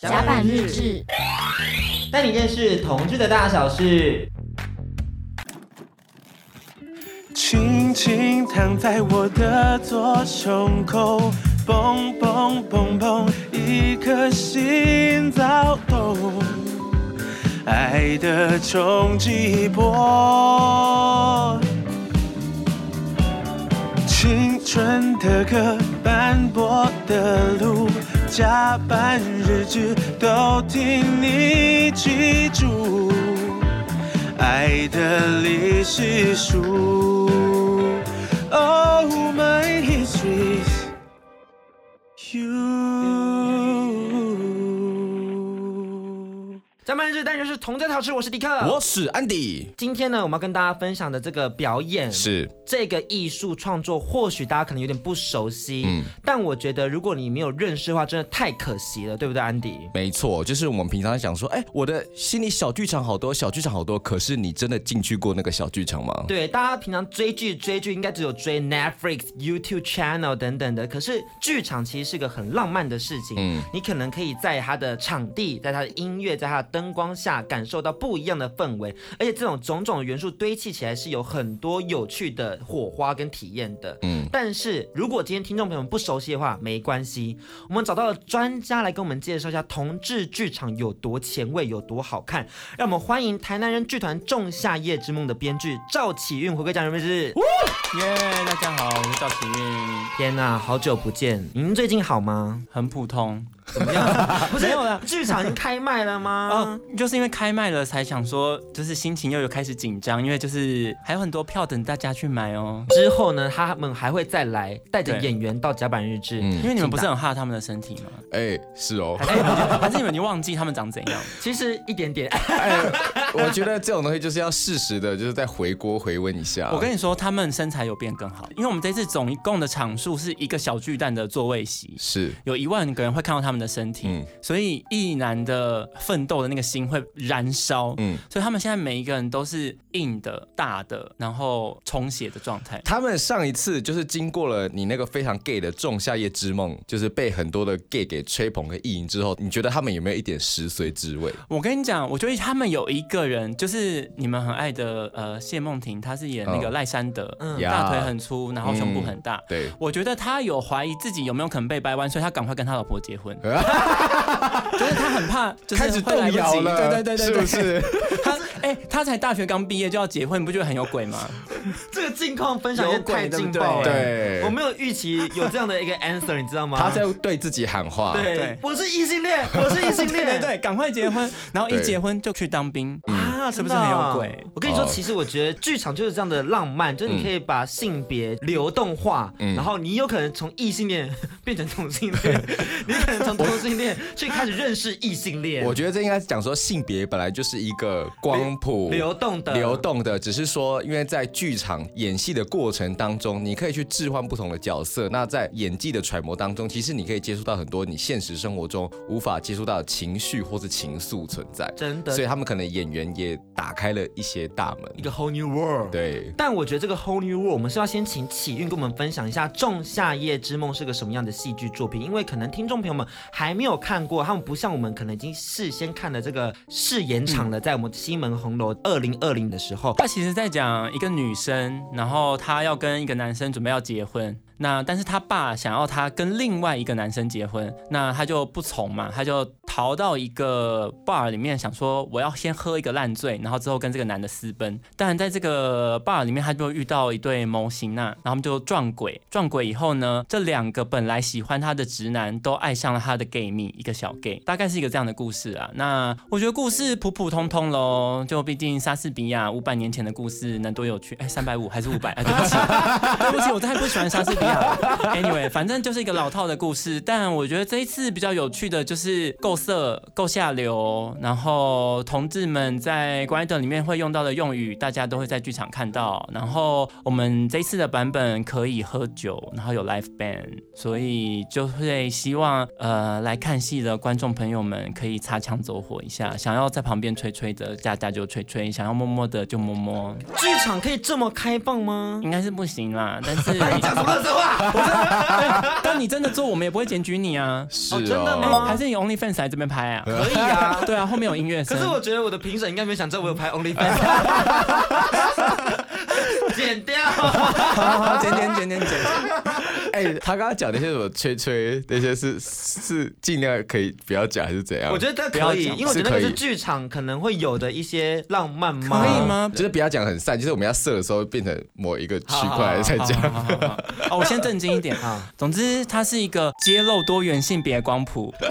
甲板日志，带你认识同志的大小事。轻轻躺在我的左胸口，砰砰砰砰，一颗心躁动，爱的冲击波。青春的歌，斑驳的路，加班日志都替你记住，爱的历史书。Oh my history you。甲板日志，但就是同在陶吃，我是迪克，我是安迪。今天呢，我们要跟大家分享的这个表演是。这个艺术创作或许大家可能有点不熟悉，嗯，但我觉得如果你没有认识的话，真的太可惜了，对不对，安迪？没错，就是我们平常想说，哎，我的心里小剧场好多，小剧场好多，可是你真的进去过那个小剧场吗？对，大家平常追剧追剧应该只有追 Netflix、YouTube channel 等等的，可是剧场其实是个很浪漫的事情，嗯，你可能可以在它的场地、在它的音乐、在它的灯光下感受到不一样的氛围，而且这种种种元素堆砌起来是有很多有趣的。火花跟体验的，嗯，但是如果今天听众朋友们不熟悉的话，没关系，我们找到了专家来跟我们介绍一下同志剧场有多前卫，有多好看。让我们欢迎台南人剧团《仲夏夜之梦》的编剧赵启运回归讲人们是，耶，大家好，我是赵启运。天哪，好久不见，您最近好吗？很普通。怎么样？不是没有了，剧场已经开卖了吗？哦，就是因为开卖了，才想说，就是心情又有开始紧张，因为就是还有很多票等大家去买哦。之后呢，他们还会再来带着演员到甲板日志，因为你们不是很怕他们的身体吗？哎，是哦。还是，还是你们已经忘记他们长怎样？其实一点点。哎，我觉得这种东西就是要适时的，就是再回锅回温一下。我跟你说，他们身材有变更好，因为我们这次总共的场数是一个小巨蛋的座位席，是有一万个人会看到他们的身体，嗯，所以役男的奋斗的那个心会燃烧，嗯，所以他们现在每一个人都是硬的、大的，然后充血的状态。他们上一次就是经过了你那个非常 gay 的《仲夏夜之梦》，就是被很多的 gay 给吹捧和意淫之后，你觉得他们有没有一点食髓之味？我跟你讲，我觉得他们有一个人，就是你们很爱的呃谢梦婷，她是演那个赖山德，嗯，大腿很粗，然后胸部很大，嗯，对，我觉得他有怀疑自己有没有可能被掰弯，所以他赶快跟他老婆结婚。就是他很怕，就是开始动摇了，对对对对，是不是？他哎、欸，他才大学刚毕业就要结婚，你不觉得很有鬼吗？这个近况分享有点太劲爆了，对，我没有预期有这样的一个 answer，你知道吗？他在对自己喊话，对，对我是异性恋，我是异性恋，对对，赶快结婚，然后一结婚就去当兵啊，是不是很有鬼？我跟你说，其实我觉得剧场就是这样的浪漫，就是你可以把性别流动化，然后你有可能从异性恋 变成同性恋，你可能从同性恋。去开始认识异性恋，我觉得这应该是讲说性别本来就是一个光谱流动的，流动的，只是说因为在剧场演戏的过程当中，你可以去置换不同的角色。那在演技的揣摩当中，其实你可以接触到很多你现实生活中无法接触到的情绪或是情愫存在。真的，所以他们可能演员也打开了一些大门，一个 whole new world。对，但我觉得这个 whole new world，我们是要先请启运跟我们分享一下《仲夏夜之梦》是个什么样的戏剧作品，因为可能听众朋友们还没有看过，他们不像我们可能已经事先看了这个试演场了，在我们西门红楼二零二零的时候，他其实在讲一个女生，然后她要跟一个男生准备要结婚。那但是他爸想要他跟另外一个男生结婚，那他就不从嘛，他就逃到一个 bar 里面，想说我要先喝一个烂醉，然后之后跟这个男的私奔。但在这个 bar 里面，他就遇到一对模型啊，然后他们就撞鬼，撞鬼以后呢，这两个本来喜欢他的直男都爱上了他的 gay 蜜，一个小 gay，大概是一个这样的故事啊。那我觉得故事普普通通喽，就毕竟莎士比亚五百年前的故事能多有趣？哎，三百五还是五百？哎，对不起，对不起，我太不喜欢莎士比亚。Anyway，反正就是一个老套的故事，但我觉得这一次比较有趣的就是够色、够下流，然后同志们在 Grindr 里面会用到的用语，大家都会在剧场看到。然后我们这一次的版本可以喝酒，然后有 live band，所以就会希望呃来看戏的观众朋友们可以擦枪走火一下，想要在旁边吹吹的，大家就吹吹；想要摸摸的就摸摸。剧场可以这么开放吗？应该是不行啦，但是。话，但你真的做，我们也不会检举你啊。是哦，真的吗？还是你 OnlyFans 来这边拍啊？可以啊，对啊，后面有音乐声。可是我觉得我的评审应该没有想知道我有拍 OnlyFans。剪掉，剪剪剪剪剪。哎、欸，他刚刚讲那些什么吹吹那些是是尽量可以不要讲还是怎样？我觉得可以，因为我觉得那个是剧场可能会有的一些浪漫吗？可以吗？就是不要讲很散，就是我们要射的时候变成某一个区块再讲。哦，我先震惊一点啊。总之，它是一个揭露多元性别光谱的一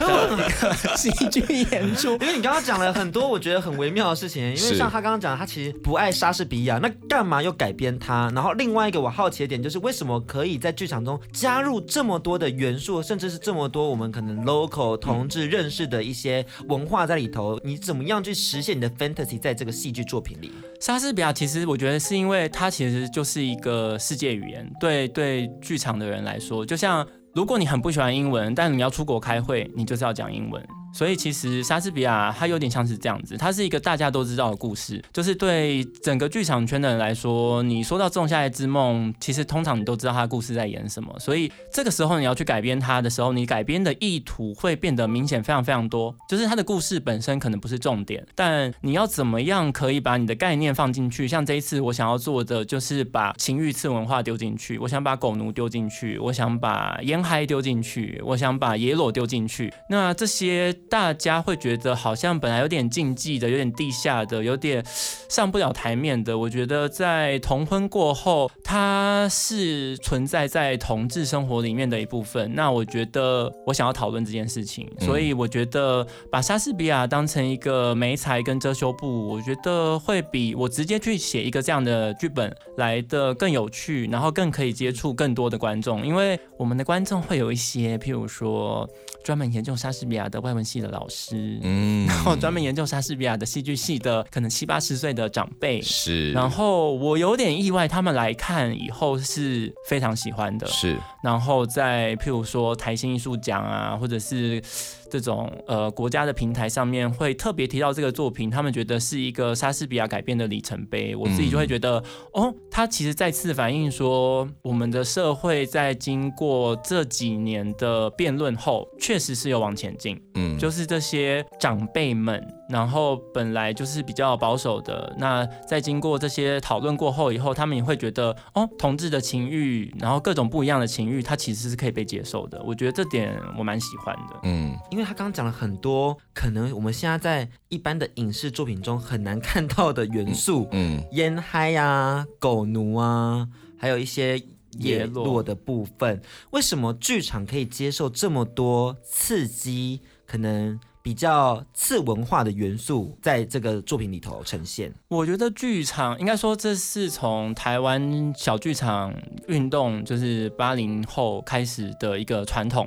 个戏剧演出。因为你刚刚讲了很多我觉得很微妙的事情，因为像他刚刚讲，他其实不爱莎士比亚，那干嘛又改编他？然后另外一个我好奇的点就是，为什么可以在剧场中加入这么多的元素，甚至是这么多我们可能 local 同志认识的一些文化在里头？你怎么样去实现你的 fantasy 在这个戏剧作品里？莎士比亚其实我觉得是因为它其实就是一个世界语言，对对，剧场的人来说，就像如果你很不喜欢英文，但你要出国开会，你就是要讲英文。所以其实莎士比亚他有点像是这样子，他是一个大家都知道的故事，就是对整个剧场圈的人来说，你说到《仲夏夜之梦》，其实通常你都知道他的故事在演什么。所以这个时候你要去改编它的时候，你改编的意图会变得明显非常非常多。就是他的故事本身可能不是重点，但你要怎么样可以把你的概念放进去？像这一次我想要做的就是把情欲次文化丢进去，我想把狗奴丢进去，我想把烟嗨丢进去，我想把野裸丢进去。那这些。大家会觉得好像本来有点禁忌的，有点地下的，有点上不了台面的。我觉得在同婚过后，它是存在在同志生活里面的一部分。那我觉得我想要讨论这件事情，所以我觉得把莎士比亚当成一个媒材跟遮羞布，我觉得会比我直接去写一个这样的剧本来的更有趣，然后更可以接触更多的观众。因为我们的观众会有一些，譬如说专门研究莎士比亚的外文系。的老师，嗯，然后专门研究莎士比亚的戏剧系的，可能七八十岁的长辈是，然后我有点意外，他们来看以后是非常喜欢的，是，然后在譬如说台新艺术奖啊，或者是。这种呃国家的平台上面会特别提到这个作品，他们觉得是一个莎士比亚改编的里程碑。我自己就会觉得，嗯、哦，他其实再次反映说，我们的社会在经过这几年的辩论后，确实是有往前进。嗯，就是这些长辈们。然后本来就是比较保守的，那在经过这些讨论过后以后，他们也会觉得，哦，同志的情欲，然后各种不一样的情欲，它其实是可以被接受的。我觉得这点我蛮喜欢的。嗯，因为他刚刚讲了很多可能我们现在在一般的影视作品中很难看到的元素，嗯，烟嗨啊，狗奴啊，还有一些野落的部分，为什么剧场可以接受这么多刺激？可能。比较次文化的元素在这个作品里头呈现。我觉得剧场应该说，这是从台湾小剧场运动，就是八零后开始的一个传统。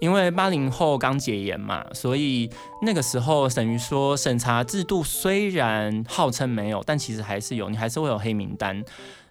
因为八零后刚解严嘛，所以那个时候等于说审查制度虽然号称没有，但其实还是有，你还是会有黑名单。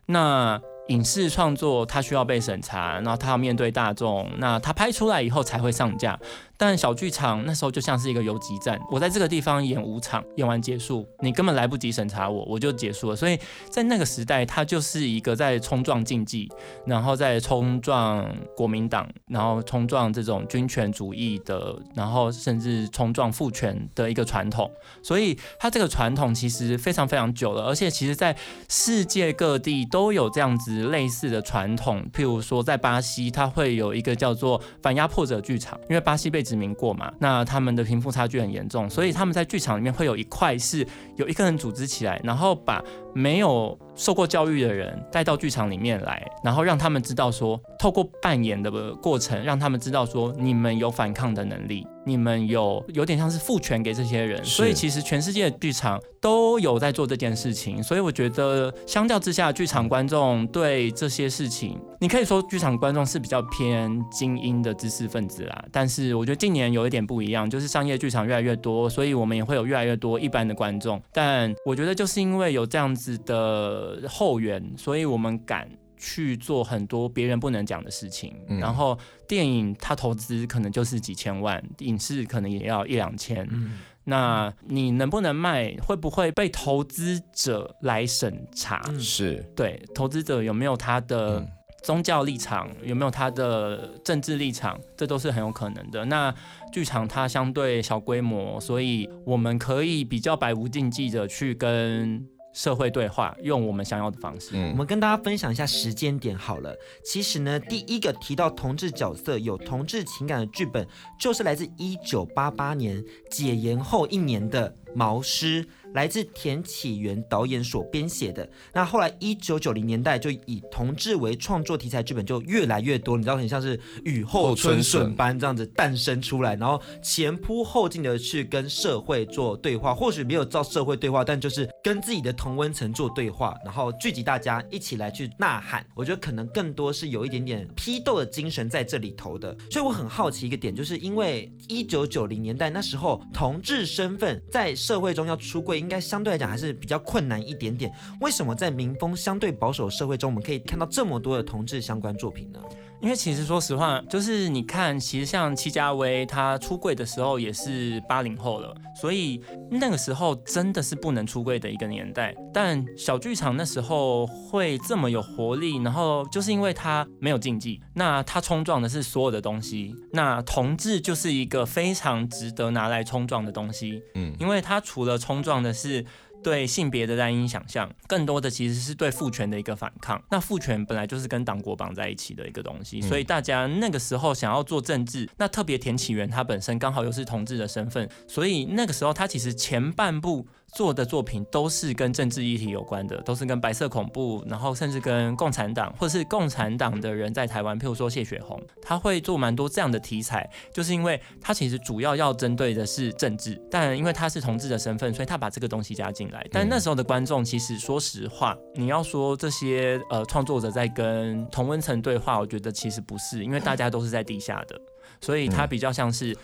那影视创作它需要被审查，然后它要面对大众，那它拍出来以后才会上架。但小剧场那时候就像是一个游击战，我在这个地方演五场，演完结束，你根本来不及审查我，我就结束了。所以在那个时代，它就是一个在冲撞禁忌，然后在冲撞国民党，然后冲撞这种军权主义的，然后甚至冲撞父权的一个传统。所以它这个传统其实非常非常久了，而且其实在世界各地都有这样子类似的传统。譬如说在巴西，它会有一个叫做反压迫者剧场，因为巴西被殖民过嘛，那他们的贫富差距很严重，所以他们在剧场里面会有一块是有一个人组织起来，然后把没有受过教育的人带到剧场里面来，然后让他们知道说，透过扮演的过程，让他们知道说，你们有反抗的能力，你们有有点像是赋权给这些人。所以其实全世界的剧场都有在做这件事情。所以我觉得，相较之下，剧场观众对这些事情，你可以说剧场观众是比较偏精英的知识分子啦。但是我觉得近年有一点不一样，就是商业剧场越来越多，所以我们也会有越来越多一般的观众。但我觉得就是因为有这样子。的后援，所以我们敢去做很多别人不能讲的事情。嗯、然后电影它投资可能就是几千万，影视可能也要一两千。嗯、那你能不能卖？会不会被投资者来审查？是对投资者有没有他的宗教立场，有没有他的政治立场，这都是很有可能的。那剧场它相对小规模，所以我们可以比较百无禁忌的去跟。社会对话，用我们想要的方式。嗯，我们跟大家分享一下时间点好了。其实呢，第一个提到同志角色有同志情感的剧本，就是来自一九八八年解严后一年的《毛师》。来自田启源导演所编写的，那后来一九九零年代就以同志为创作题材剧本就越来越多，你知道很像是雨后春笋般这样子诞生出来，然后前仆后继的去跟社会做对话，或许没有照社会对话，但就是跟自己的同温层做对话，然后聚集大家一起来去呐喊。我觉得可能更多是有一点点批斗的精神在这里头的，所以我很好奇一个点，就是因为一九九零年代那时候同志身份在社会中要出柜。应该相对来讲还是比较困难一点点。为什么在民风相对保守社会中，我们可以看到这么多的同志相关作品呢？因为其实说实话，就是你看，其实像戚家威他出柜的时候也是八零后了，所以那个时候真的是不能出柜的一个年代。但小剧场那时候会这么有活力，然后就是因为他没有禁忌，那他冲撞的是所有的东西。那同志就是一个非常值得拿来冲撞的东西，嗯，因为他除了冲撞的是。对性别的单一想象，更多的其实是对父权的一个反抗。那父权本来就是跟党国绑在一起的一个东西，所以大家那个时候想要做政治，那特别田启源他本身刚好又是同志的身份，所以那个时候他其实前半部。做的作品都是跟政治议题有关的，都是跟白色恐怖，然后甚至跟共产党或者是共产党的人在台湾，譬如说谢雪红，他会做蛮多这样的题材，就是因为他其实主要要针对的是政治，但因为他是同志的身份，所以他把这个东西加进来。但那时候的观众其实说实话，你要说这些呃创作者在跟同温层对话，我觉得其实不是，因为大家都是在地下的，所以他比较像是。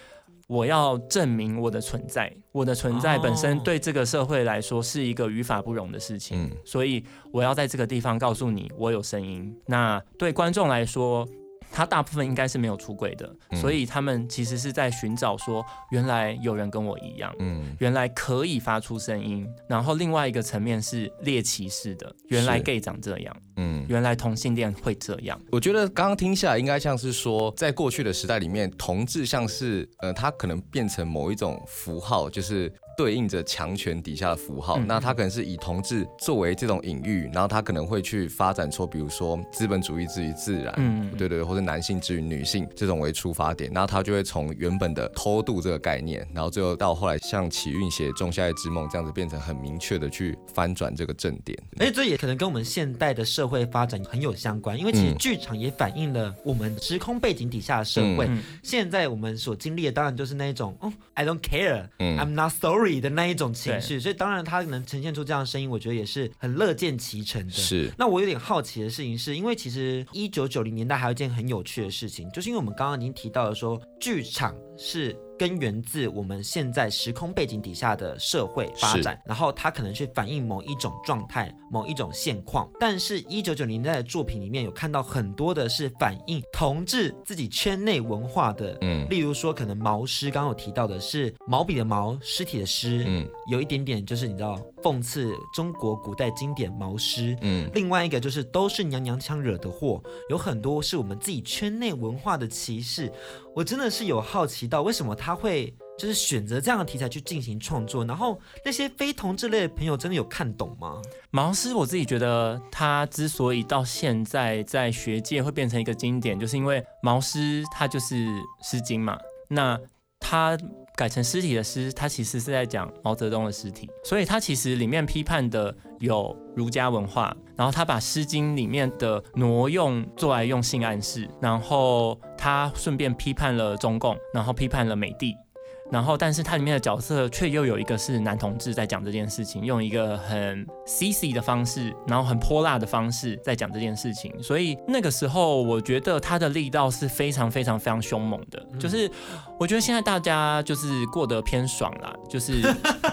我要证明我的存在，我的存在本身对这个社会来说是一个于法不容的事情，嗯，所以我要在这个地方告诉你，我有声音。那对观众来说。他大部分应该是没有出轨的，嗯，所以他们其实是在寻找说，原来有人跟我一样，嗯，原来可以发出声音。然后另外一个层面是猎奇式的，原来 gay 长这样，嗯，原来同性恋会这样。我觉得刚刚听下来，应该像是说，在过去的时代里面，同志像是呃，他可能变成某一种符号，就是。对应着强权底下的符号，嗯，那他可能是以同志作为这种隐喻，然后他可能会去发展出，比如说资本主义之于自然，嗯，对对，或者男性之于女性这种为出发点，然后他就会从原本的偷渡这个概念，然后最后到后来像启运写《仲夏夜之梦》这样子，变成很明确的去翻转这个正点。哎，这也可能跟我们现代的社会发展很有相关，因为其实剧场也反映了我们时空背景底下的社会。嗯，现在我们所经历的当然就是那一种，哦，I don't care，嗯，I'm not sorry。的那一种情绪，所以当然他能呈现出这样的声音，我觉得也是很乐见其成的。是，那我有点好奇的事情是，因为其实一九九零年代还有一件很有趣的事情，就是因为我们刚刚已经提到了说，剧场是。根源自我们现在时空背景底下的社会发展，然后它可能去反映某一种状态、某一种现况。但是，一九九零年代的作品里面有看到很多的是反映同志自己圈内文化的，嗯，例如说可能毛诗，刚刚有提到的是毛笔的毛，尸体的尸，嗯，有一点点就是你知道讽刺中国古代经典毛诗，嗯，另外一个就是都是娘娘腔惹的祸，有很多是我们自己圈内文化的歧视。我真的是有好奇到，为什么他会就是选择这样的题材去进行创作？然后那些非同志类的朋友真的有看懂吗？毛诗，我自己觉得他之所以到现在在学界会变成一个经典，就是因为毛诗他就是《诗经》嘛，那他改成尸体的尸，他其实是在讲毛泽东的尸体，所以他其实里面批判的有儒家文化，然后他把《诗经》里面的挪用做来用性暗示，然后他顺便批判了中共，然后批判了美帝。然后，但是它里面的角色却又有一个是男同志在讲这件事情，用一个很 CC 的方式，然后很泼辣的方式在讲这件事情。所以那个时候，我觉得他的力道是非常非常非常凶猛的。就是我觉得现在大家就是过得偏爽啦，就是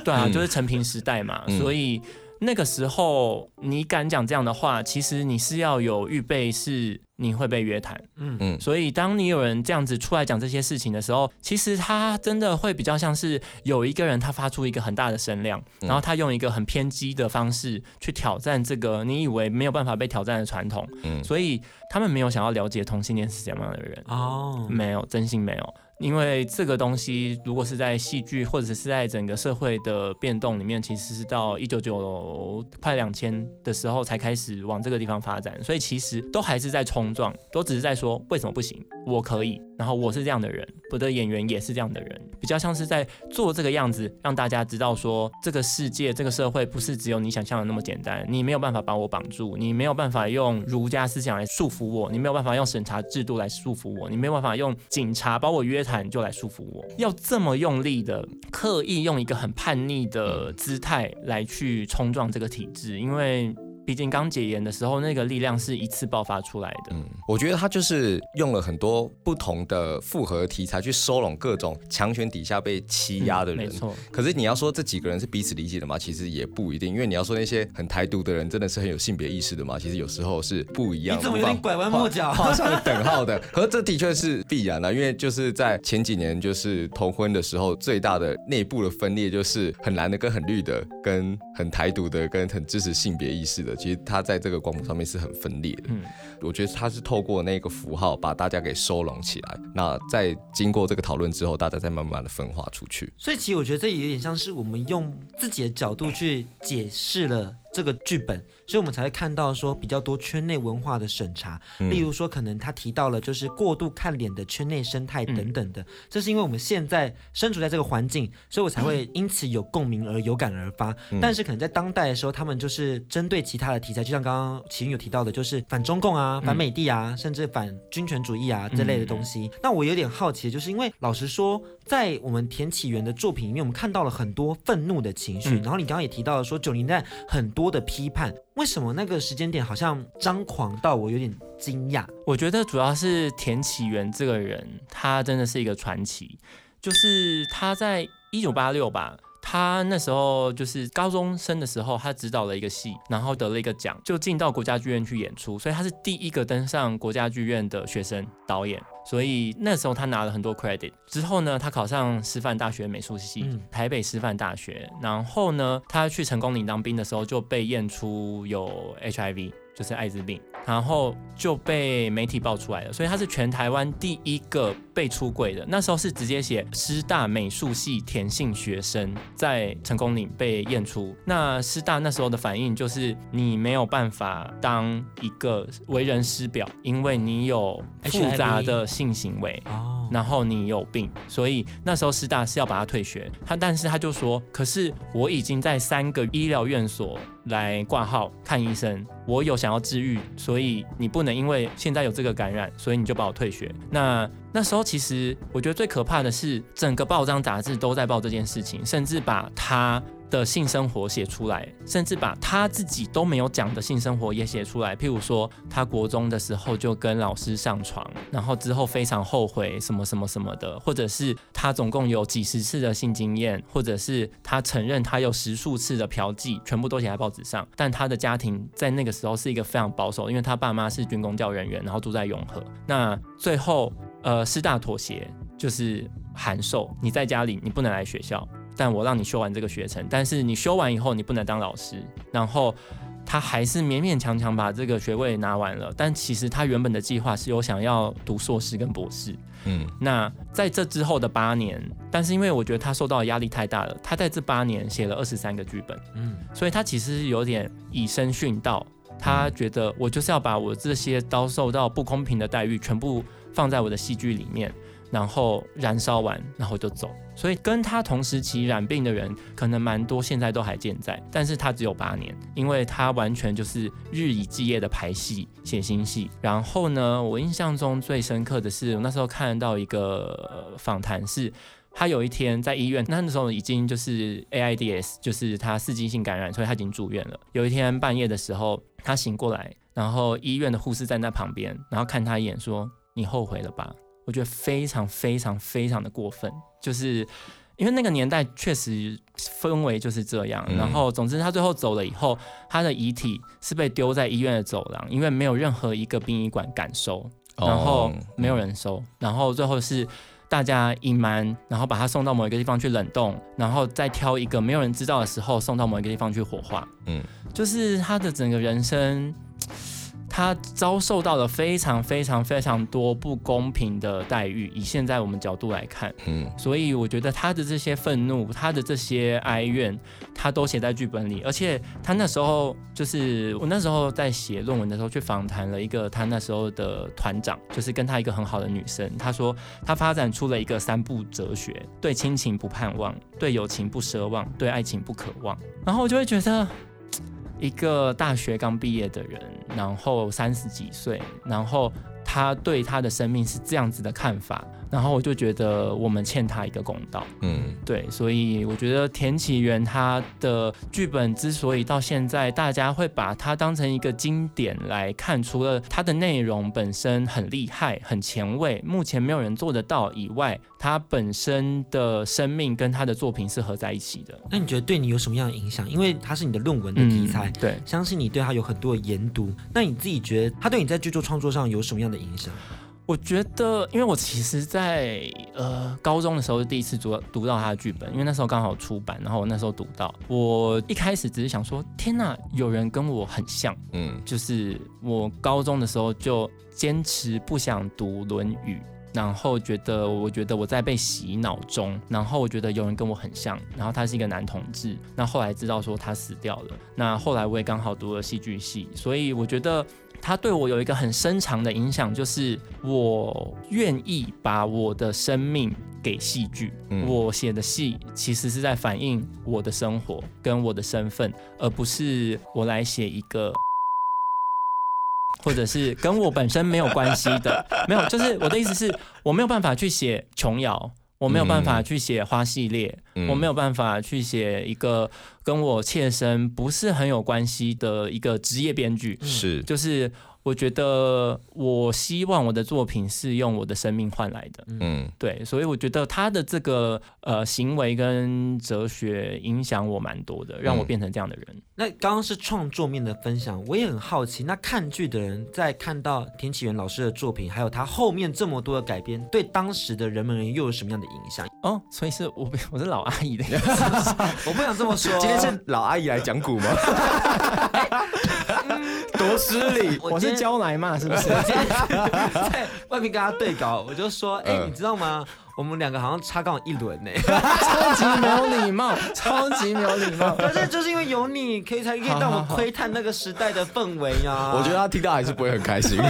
对啊，就是成平时代嘛，所以。那个时候你敢讲这样的话，其实你是要有预备，是你会被约谈。嗯嗯，所以当你有人这样子出来讲这些事情的时候，其实他真的会比较像是有一个人他发出一个很大的声量，然后他用一个很偏激的方式去挑战这个你以为没有办法被挑战的传统。嗯，所以他们没有想要了解同性恋是怎么样的人。哦，没有，真心没有。因为这个东西，如果是在戏剧或者是在整个社会的变动里面，其实是到一九九快两千的时候才开始往这个地方发展，所以其实都还是在冲撞，都只是在说为什么不行，我可以，然后我是这样的人，我的演员也是这样的人，比较像是在做这个样子，让大家知道说这个世界、这个社会不是只有你想象的那么简单，你没有办法把我绑住，你没有办法用儒家思想来束缚我，你没有办法用审查制度来束缚我，你没有办法用警察把我约谈。就来束缚我，要这么用力的，刻意用一个很叛逆的姿态来去冲撞这个体制，因为。毕竟刚解严的时候，那个力量是一次爆发出来的。嗯，我觉得他就是用了很多不同的复合题材去收拢各种强权底下被欺压的人。嗯，没错。可是你要说这几个人是彼此理解的吗？其实也不一定，因为你要说那些很台独的人真的是很有性别意识的吗？其实有时候是不一样的。你怎么有点拐弯抹角？画上等号的。可是这的确是必然的，因为就是在前几年就是同婚的时候，最大的内部的分裂就是很蓝的跟很绿的，跟很台独的跟很支持性别意识的。其实它在这个光谱上面是很分裂的。嗯，我觉得它是透过那个符号把大家给收拢起来。那在经过这个讨论之后，大家再慢慢的分化出去。所以其实我觉得这也有点像是我们用自己的角度去解释了。这个剧本，所以我们才会看到说比较多圈内文化的审查，例如说可能他提到了就是过度看脸的圈内生态等等的，这是因为我们现在身处在这个环境，所以我才会因此有共鸣而有感而发。但是可能在当代的时候，他们就是针对其他的题材，就像刚刚启云有提到的，就是反中共啊、反美帝啊，甚至反军权主义啊这类的东西。那我有点好奇，就是因为老实说，在我们田启源的作品里面，我们看到了很多愤怒的情绪，然后你刚刚也提到了说九零代很。多的批判，为什么那个时间点好像张狂到我有点惊讶？我觉得主要是田启源这个人，他真的是一个传奇。就是他在一九八六吧，他那时候就是高中生的时候，他指导了一个戏，然后得了一个奖，就进到国家剧院去演出，所以他是第一个登上国家剧院的学生导演。所以那时候他拿了很多 credit。之后呢，他考上师范大学美术系，台北师范大学。然后呢，他去成功岭当兵的时候就被验出有 HIV。就是艾滋病，然后就被媒体爆出来了，所以他是全台湾第一个被出柜的。那时候是直接写师大美术系田姓学生在成功岭被验出。那师大那时候的反应就是你没有办法当一个为人师表，因为你有复杂的性行为，然后你有病，所以那时候师大是要把他退学。他但是他就说，可是我已经在三个医疗院所。来挂号看医生，我有想要治愈，所以所以你不能因为现在有这个感染，所以你就把我退学。那那时候其实我觉得最可怕的是，整个报章杂志都在报这件事情，甚至把他。的性生活写出来，甚至把他自己都没有讲的性生活也写出来。譬如说，他国中的时候就跟老师上床，然后之后非常后悔什么什么什么的，或者是他总共有几十次的性经验，或者是他承认他有十数次的嫖妓，全部都写在报纸上。但他的家庭在那个时候是一个非常保守，因为他爸妈是军工教人员，然后住在永和。那最后，呃，师大妥协就是函授，你在家里你不能来学校。但我让你修完这个学程，但是你修完以后你不能当老师，然后他还是勉勉强强把这个学位拿完了。但其实他原本的计划是有想要读硕士跟博士。嗯，那在这之后的八年，但是因为我觉得他受到的压力太大了，他在这八年写了二十三个剧本。嗯，所以他其实有点以身殉道。他觉得我就是要把我这些遭受到不公平的待遇全部放在我的戏剧里面。然后燃烧完，然后就走。所以跟他同时期染病的人可能蛮多，现在都还健在。但是他只有八年，因为他完全就是日以继夜的排戏、写新戏。然后呢，我印象中最深刻的是，我那时候看到一个访谈，是他有一天在医院，那那时候已经就是 AIDS，就是他刺激性感染，所以他已经住院了。有一天半夜的时候，他醒过来，然后医院的护士站在旁边，然后看他一眼说：“你后悔了吧？”我觉得非常非常非常的过分，就是因为那个年代确实氛围就是这样。嗯、然后，总之他最后走了以后，他的遗体是被丢在医院的走廊，因为没有任何一个殡仪馆敢收，然后没有人收，哦、然后最后是大家隐瞒，然后把他送到某一个地方去冷冻，然后再挑一个没有人知道的时候送到某一个地方去火化。嗯，就是他的整个人生。他遭受到了非常非常非常多不公平的待遇，以现在我们角度来看，嗯，所以我觉得他的这些愤怒，他的这些哀怨，他都写在剧本里。而且他那时候就是我那时候在写论文的时候，去访谈了一个他那时候的团长，就是跟他一个很好的女生，他说他发展出了一个三不哲学：对亲情不盼望，对友情不奢望，对爱情不渴望。然后我就会觉得。一个大学刚毕业的人，然后三十几岁，然后他对他的生命是这样子的看法。然后我就觉得我们欠他一个公道，嗯，对，所以我觉得田启源他的剧本之所以到现在大家会把它当成一个经典来看，除了它的内容本身很厉害、很前卫，目前没有人做得到以外，它本身的生命跟他的作品是合在一起的。那你觉得对你有什么样的影响？因为它是你的论文的题材，嗯、对，相信你对他有很多的研读。那你自己觉得他对你在剧作创作上有什么样的影响？我觉得，因为我其实在，在呃高中的时候第一次读读到他的剧本，因为那时候刚好出版，然后我那时候读到，我一开始只是想说，天哪，有人跟我很像，嗯，就是我高中的时候就坚持不想读《论语》，然后觉得我觉得我在被洗脑中，然后我觉得有人跟我很像，然后他是一个男同志，那后来知道说他死掉了，那后来我也刚好读了戏剧系，所以我觉得。他对我有一个很深长的影响，就是我愿意把我的生命给戏剧。嗯、我写的戏其实是在反映我的生活跟我的身份，而不是我来写一个，或者是跟我本身没有关系的。没有，就是我的意思是我没有办法去写琼瑶，我没有办法去写花系列，嗯、我没有办法去写一个。跟我切身不是很有关系的一个职业编剧，是，就是我觉得我希望我的作品是用我的生命换来的，嗯，对，所以我觉得他的这个呃行为跟哲学影响我蛮多的，让我变成这样的人。嗯、那刚刚是创作面的分享，我也很好奇，那看剧的人在看到田启源老师的作品，还有他后面这么多的改编，对当时的人们又有什么样的影响？哦，所以是 我我是老阿姨的意思，我不想这么说。今天是老阿姨来讲古吗？多失礼！我是娇奶嘛，是不是？在外面跟他对稿，我就说：“哎、欸，你知道吗？我们两个好像差刚好一轮呢，超级没有礼貌，超级没有礼貌。但是就是因为有你，可以才可以让我们窥探那个时代的氛围呀。我觉得他听到还是不会很开心。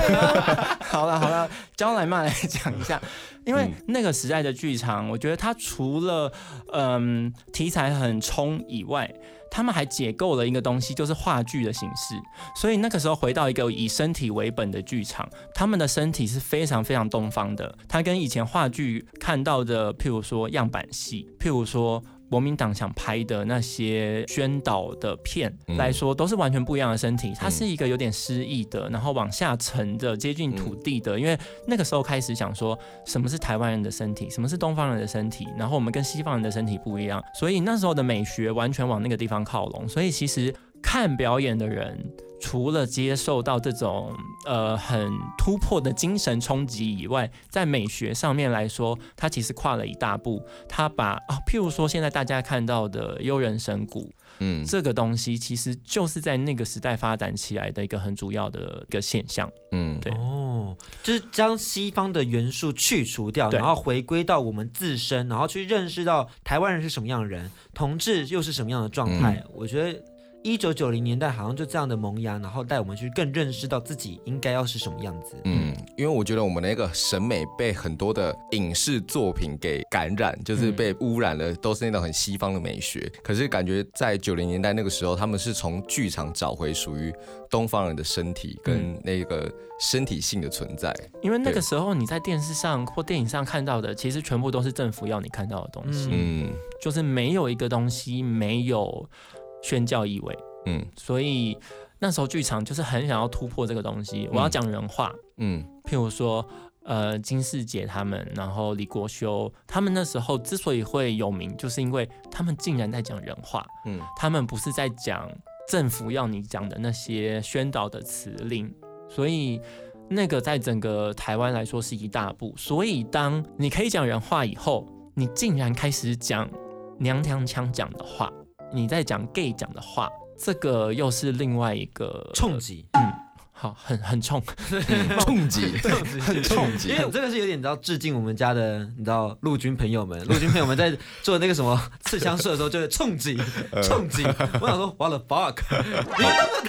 好了好了，娇奶嘛来讲一下。因为那个时代的剧场，我觉得它除了嗯题材很冲以外，他们还解构了一个东西，就是话剧的形式。所以那个时候回到一个以身体为本的剧场，他们的身体是非常非常东方的。它跟以前话剧看到的，譬如说样板戏，譬如说。国民党想拍的那些宣导的片来说，都是完全不一样的身体。它是一个有点诗意的，然后往下沉的，接近土地的。因为那个时候开始想说，什么是台湾人的身体，什么是东方人的身体，然后我们跟西方人的身体不一样。所以那时候的美学完全往那个地方靠拢。所以其实看表演的人。除了接受到这种呃很突破的精神冲击以外，在美学上面来说，它其实跨了一大步。它把啊，譬如说现在大家看到的悠人神鼓，嗯，这个东西其实就是在那个时代发展起来的一个很主要的一个现象。嗯，对哦，就是将西方的元素去除掉，然后回归到我们自身，然后去认识到台湾人是什么样的人，同志又是什么样的状态。嗯，我觉得。一九九零年代好像就这样的萌芽，然后带我们去更认识到自己应该要是什么样子。嗯，因为我觉得我们的那个审美被很多的影视作品给感染，就是被污染了，都是那种很西方的美学。可是感觉在九零年代那个时候，他们是从剧场找回属于东方人的身体跟那个身体性的存在。因为那个时候你在电视上或电影上看到的，其实全部都是政府要你看到的东西。嗯，就是没有一个东西没有。宣教意味，嗯，所以那时候剧场就是很想要突破这个东西。我要讲人话，嗯，譬如说，呃金世杰他们，然后李国修他们那时候之所以会有名，就是因为他们竟然在讲人话，嗯，他们不是在讲政府要你讲的那些宣导的词令，所以那个在整个台湾来说是一大步。所以当你可以讲人话以后，你竟然开始讲娘娘腔讲的话，你在讲 gay 讲的话，这个又是另外一个冲击，嗯。好，很 很冲，冲击，很冲击。因为这个是有点，你知道，致敬我们家的，你知道，陆军朋友们，陆军朋友们在做那个什么刺枪射的时候，就是冲击，冲击。我想说，What the fuck？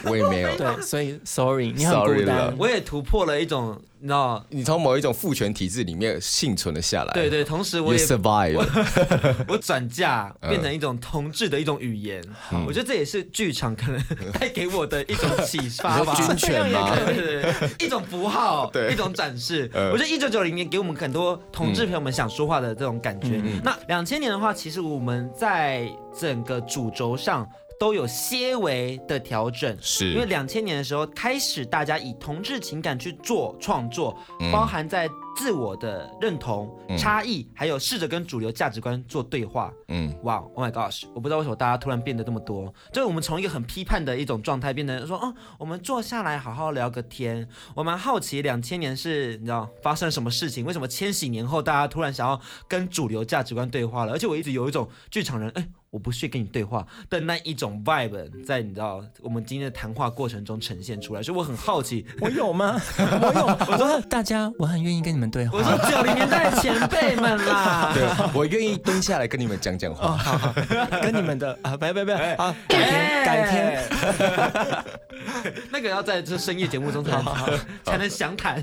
我也没有。对，所以 Sorry，你很孤单。我也突破了一种。你知道，你从某一种父权体制里面幸存了下来。对对，同时我也 survive，我 我转嫁变成一种同志的一种语言。嗯、我觉得这也是剧场可能带给我的一种启发吧。军犬吗？对对对，一种符号，对一种展示。嗯、我觉得一九九零年给我们很多同志朋友们想说话的这种感觉。那两千年的话，其实我们在整个主轴上。都有些微的调整，是。因为两千年的时候开始，大家以同志情感去做创作，嗯、包含在自我的认同、嗯、差异，还有试着跟主流价值观做对话。嗯，哇、wow，Oh my gosh，我不知道为什么大家突然变得这么多，就是我们从一个很批判的一种状态，变成说，哦，我们坐下来好好聊个天。我蛮好奇两千年是你知道发生了什么事情？为什么千禧年后大家突然想要跟主流价值观对话了？而且我一直有一种剧场人，哎。我不屑跟你对话的那一种 vibe，在你知道我们今天的谈话过程中呈现出来，所以我很好奇，我有吗？我有。我说大家，我很愿意跟你们对话。我说九零年代的前辈们啦，对，我愿意蹲下来跟你们讲讲话。哦，好好，跟你们的啊，不要不要不要，好，改天改天。那个要在这深夜节目中才能才能详谈。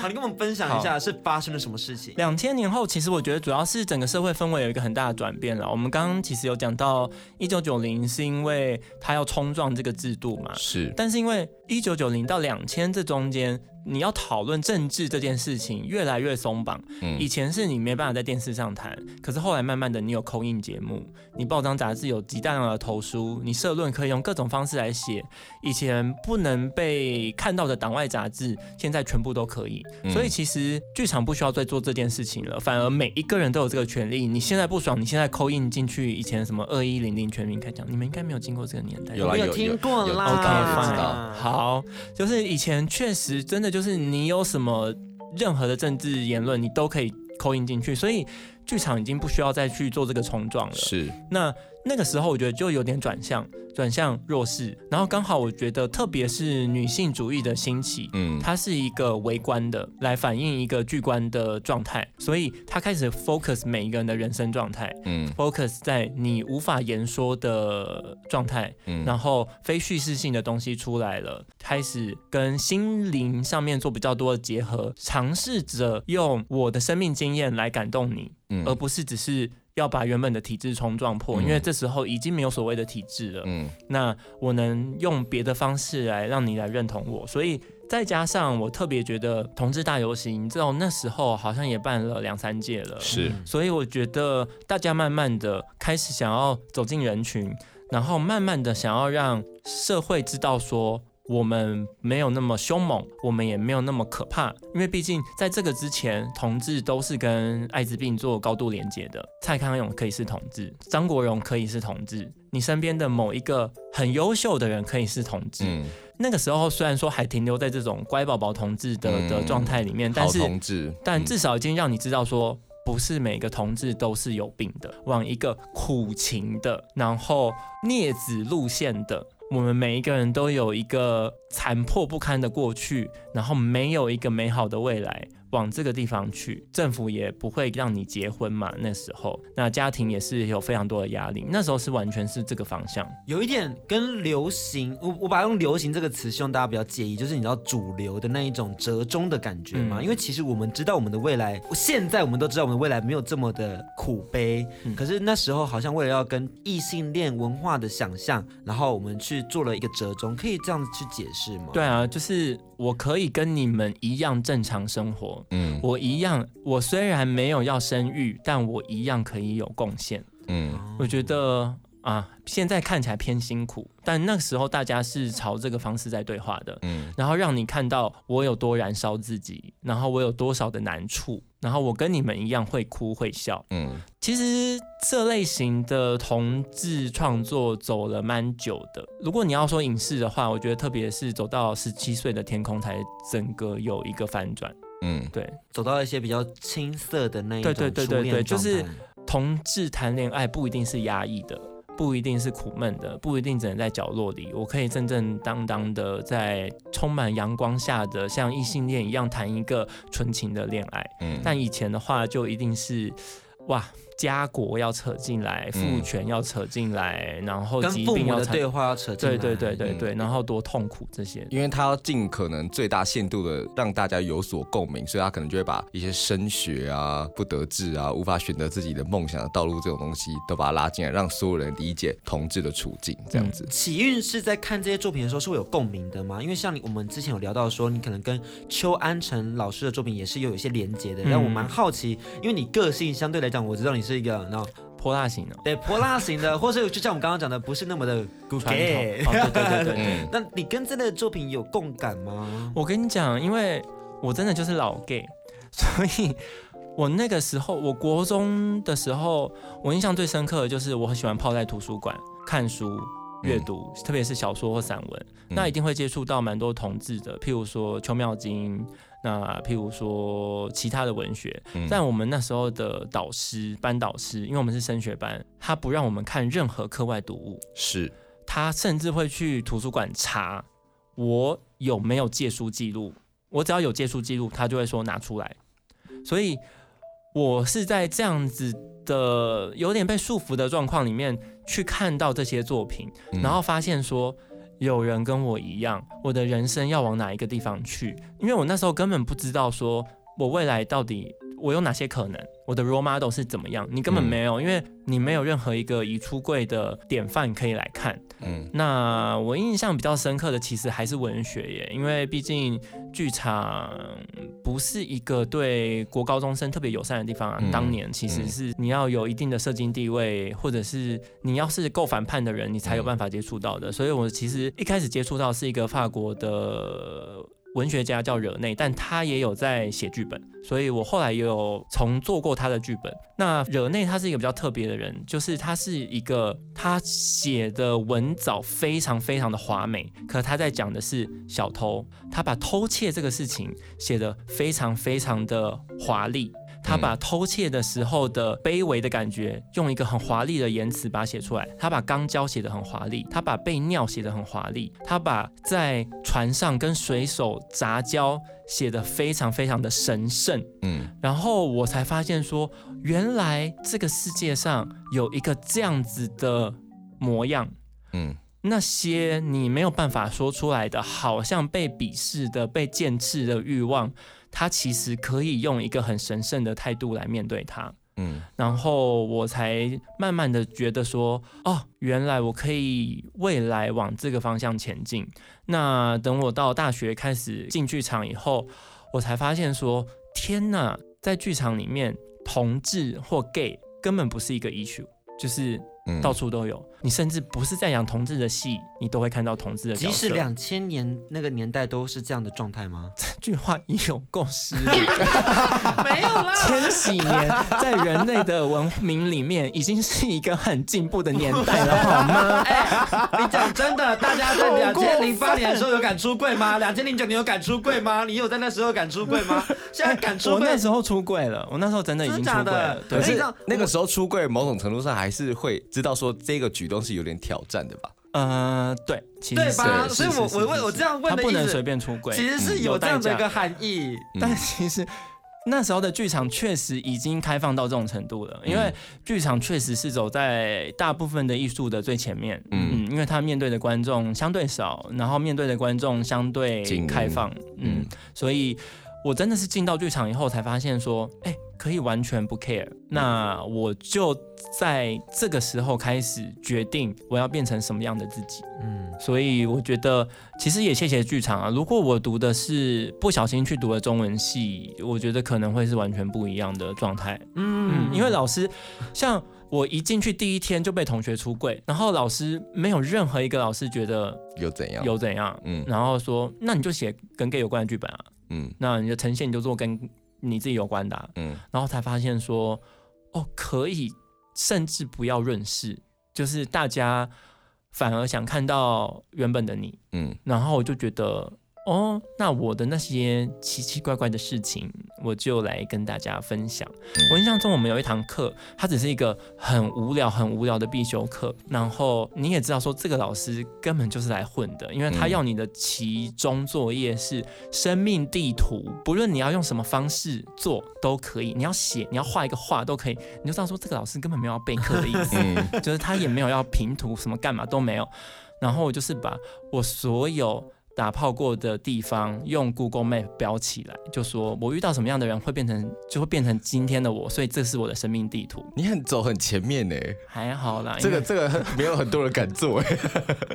好，你跟我们分享一下是发生了什么事情？两千年后，其实我觉得主要是整个社会氛围有一个很大的转变了。我们刚刚其实有。讲到一九九零，是因为他要冲撞这个制度嘛？是，但是因为一九九零到两千这中间。你要讨论政治这件事情越来越松绑，嗯，以前是你没办法在电视上谈，可是后来慢慢的你有 call in 节目，你报章杂志有极大量的投书，你社论可以用各种方式来写，以前不能被看到的党外杂志，现在全部都可以，所以其实剧场不需要再做这件事情了，反而每一个人都有这个权利，你现在不爽，你现在 call in 进去，以前什么二一零零全民开讲，你们应该没有经过这个年代，有啦有，有听过啦，OK fine，好，就是以前确实真的。就是你有什么任何的政治言论，你都可以扣引进去，所以剧场已经不需要再去做这个冲撞了。是，那那个时候我觉得就有点转向。转向弱势，然后刚好我觉得，特别是女性主义的兴起，嗯，它是一个微观的来反映一个巨观的状态，所以它开始 focus 每一个人的人生状态，嗯，focus 在你无法言说的状态，嗯，然后非叙事性的东西出来了，开始跟心灵上面做比较多的结合，尝试着用我的生命经验来感动你，嗯，而不是只是。要把原本的体制冲撞破，因为这时候已经没有所谓的体制了。嗯，那我能用别的方式来让你来认同我，所以再加上我特别觉得同志大游行，你知道那时候好像也办了两三届了。是，所以我觉得大家慢慢的开始想要走进人群，然后慢慢的想要让社会知道说。我们没有那么凶猛，我们也没有那么可怕，因为毕竟在这个之前，同志都是跟艾滋病做高度连接的。蔡康永可以是同志，张国荣可以是同志，你身边的某一个很优秀的人可以是同志。嗯、那个时候虽然说还停留在这种乖宝宝同志的、嗯、的状态里面，但是同志，但至少已经让你知道说，不是每个同志都是有病的，往一个苦情的，然后孽子路线的。我们每一个人都有一个残破不堪的过去，然后没有一个美好的未来。往这个地方去，政府也不会让你结婚嘛。那时候，那家庭也是有非常多的压力。那时候是完全是这个方向，有一点跟流行，我我把它用流行这个词，希望大家不要介意，就是你知道主流的那一种折中的感觉嘛。嗯、因为其实我们知道我们的未来，现在我们都知道我们的未来没有这么的苦悲。嗯、可是那时候好像为了要跟异性恋文化的想象，然后我们去做了一个折中，可以这样子去解释吗？对啊，就是我可以跟你们一样正常生活。嗯，我一样，我虽然没有要生育，但我一样可以有贡献。嗯，我觉得啊，现在看起来偏辛苦，但那个时候大家是朝这个方式在对话的。嗯，然后让你看到我有多燃烧自己，然后我有多少的难处，然后我跟你们一样会哭会笑。嗯，其实这类型的同志创作走了蛮久的。如果你要说影视的话，我觉得特别是走到十七岁的天空才整个有一个反转。嗯，对，走到一些比较青涩的那一种。对对对对对，就是同志谈恋爱不一定是压抑的。不一定是苦闷的，不一定只能在角落里。我可以正正当当的在充满阳光下的，像异性恋一样谈一个纯情的恋爱。嗯，但以前的话就一定是，哇。家国要扯进来，父权要扯进来，嗯、然后疾病要的对话要扯进来，对对对对对，嗯、然后多痛苦这些，因为他要尽可能最大限度的让大家有所共鸣，所以他可能就会把一些升学啊、不得志啊、无法选择自己的梦想的道路这种东西都把它拉进来，让所有人理解同志的处境，这样子。启运是在看这些作品的时候是会有共鸣的吗？因为像你我们之前有聊到说，你可能跟邱安成老师的作品也是有一些连接的，但我蛮好奇，因为你个性相对来讲，我知道你是一个然后。泼辣型的，对泼辣型的，或是就像我们刚刚讲的，不是那么的传统。对对对对，那你跟这类的作品有共感吗？我跟你讲，因为我真的就是老 gay，所以我那个时候，我国中的时候，我印象最深刻的就是我很喜欢泡在图书馆看书阅读，嗯、特别是小说或散文，嗯、那一定会接触到蛮多同志的，譬如说邱妙津。那譬如说其他的文学，但我们那时候的导师班导师，因为我们是升学班，他不让我们看任何课外读物，是，他甚至会去图书馆查我有没有借书记录，我只要有借书记录，他就会说拿出来。所以，我是在这样子的有点被束缚的状况里面去看到这些作品，然后发现说。有人跟我一样，我的人生要往哪一个地方去？因为我那时候根本不知道，说我未来到底我有哪些可能，我的 role model 是怎么样？你根本没有，因为你没有任何一个已出柜的典范可以来看。嗯，那我印象比较深刻的其实还是文学耶，因为毕竟剧场不是一个对国高中生特别友善的地方啊。当年其实是你要有一定的社经地位，或者是你要是够反叛的人，你才有办法接触到的。所以我其实一开始接触到是一个法国的。文学家叫惹内，但他也有在写剧本，所以我后来也有重做过他的剧本。那惹内他是一个比较特别的人，就是他是一个他写的文藻非常非常的华美，可他在讲的是小偷，他把偷窃这个事情写得非常非常的华丽。他把偷窃的时候的卑微的感觉，用一个很华丽的言辞把它写出来。他把肛交写得很华丽，他把被尿写得很华丽，他把在船上跟水手杂交写得非常非常的神圣。嗯，然后我才发现说，原来这个世界上有一个这样子的模样。嗯，那些你没有办法说出来的，好像被鄙视的、被剑刺的欲望。他其实可以用一个很神圣的态度来面对他，嗯，然后我才慢慢的觉得说，哦，原来我可以未来往这个方向前进。那等我到大学开始进剧场以后，我才发现说，天呐，在剧场里面，同志或 gay 根本不是一个 issue，就是。到处都有，你甚至不是在演同志的戏，你都会看到同志的。即使两千年那个年代都是这样的状态吗？这句话已有够失礼。没有啦，千禧年在人类的文明里面已经是一个很进步的年代了，好吗？哎，你讲真的，大家在两千零八年的时候有敢出柜吗？两千零九年有敢出柜吗？你有在那时候敢出柜吗？现在敢出柜？我那时候出柜了，我那时候真的已经出柜了。对，可是那个时候出柜，某种程度上还是会。知道说这个举动是有点挑战的吧？呃，对，其实对吧？所以我我问我这样问的意思，他不能随便出轨，其实是有这样的一个含义。嗯、但其实那时候的剧场确实已经开放到这种程度了，因为剧场确实是走在大部分的艺术的最前面。嗯，因为他面对的观众相对少，然后面对的观众相对开放。嗯，嗯，所以我真的是进到剧场以后才发现说，哎、欸。可以完全不 care，那我就在这个时候开始决定我要变成什么样的自己。嗯，所以我觉得其实也谢谢剧场啊。如果我读的是不小心去读了中文系，我觉得可能会是完全不一样的状态。嗯，嗯，因为老师像我一进去第一天就被同学出柜，然后老师没有任何一个老师觉得有怎样有怎样，嗯，然后说那你就写跟 gay 有关的剧本啊，嗯，那你的呈现你就做跟你自己有关的，啊，嗯，然后才发现说哦可以，甚至不要润饰，就是大家反而想看到原本的你，嗯，然后我就觉得。哦，那我的那些奇奇怪怪的事情，我就来跟大家分享。我印象中，我们有一堂课，它只是一个很无聊、很无聊的必修课。然后你也知道，说这个老师根本就是来混的，因为他要你的其中作业是生命地图，不论你要用什么方式做都可以。你要写，你要画一个画都可以。你就知道说，这个老师根本没有要备课的意思，就是他也没有要评图，什么干嘛都没有。然后我就是把我所有。打炮过的地方用 Google Map 标起来，就说我遇到什么样的人会变成，就会变成今天的我，所以这是我的生命地图。你很走很前面呢，还好啦。这个这个 没有很多人敢做哎。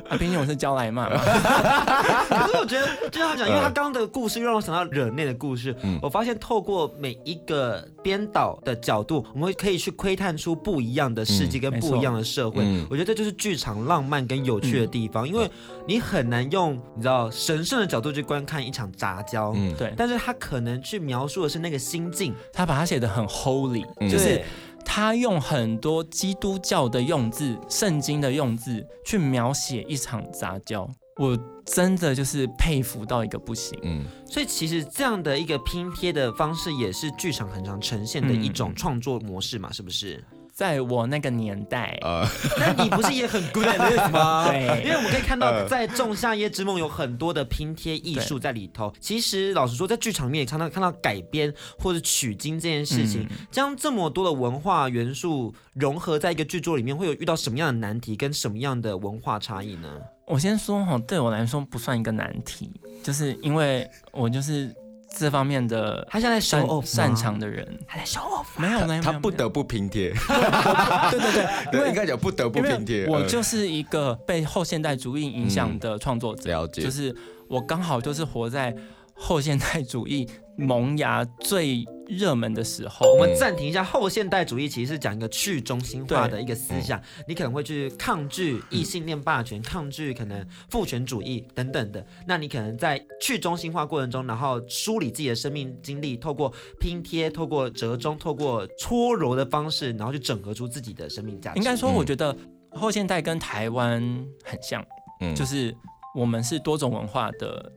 啊，毕竟我是教来嘛。可是我觉得，就像他讲，因为他刚刚的故事又让我想到惹内的故事。嗯。我发现透过每一个编导的角度，我们可以去窥探出不一样的世界跟不一样的社会。嗯。我觉得这就是剧场浪漫跟有趣的地方，因为你很难用，你知道。神圣的角度去观看一场杂交，嗯，对，但是他可能去描述的是那个心境，他把它写的很 holy，嗯，就是他用很多基督教的用字、圣经的用字去描写一场杂交，我真的就是佩服到一个不行，嗯，所以其实这样的一个拼贴的方式，也是剧场很常呈现的一种创作模式嘛，是不是？在我那个年代，呃，那你不是也很 good at this 吗？对，因为我们可以看到，在《仲夏夜之梦》有很多的拼贴艺术在里头。其实老实说，在剧场里面也常常看到改编或者取经这件事情，嗯、将这么多的文化元素融合在一个剧作里面，会有遇到什么样的难题跟什么样的文化差异呢？我先说哈，对我来说不算一个难题，就是因为我就是。这方面的他现在擅擅长的人，他在 show off，没有没有，他不得不拼贴，对对对，因为应该讲不得不拼贴。我就是一个被后现代主义影响的创作者，了解，就是我刚好就是活在后现代主义萌芽最热门的时候，我们暂停一下。后现代主义其实是讲一个去中心化的一个思想，你可能会去抗拒异性恋霸权，抗拒可能父权主义等等的。那你可能在去中心化过程中，然后梳理自己的生命经历，透过拼贴、透过折中、透过搓揉的方式，然后去整合出自己的生命价值。应该说，我觉得后现代跟台湾很像，嗯，就是我们是多种文化的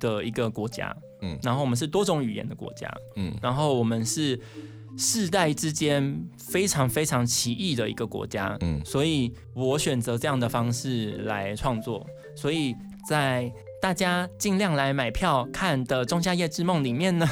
的一个国家。嗯，然后我们是多种语言的国家，嗯，然后我们是世代之间非常非常奇异的一个国家，嗯，所以我选择这样的方式来创作，所以在大家尽量来买票看的《仲夏夜之梦》里面呢，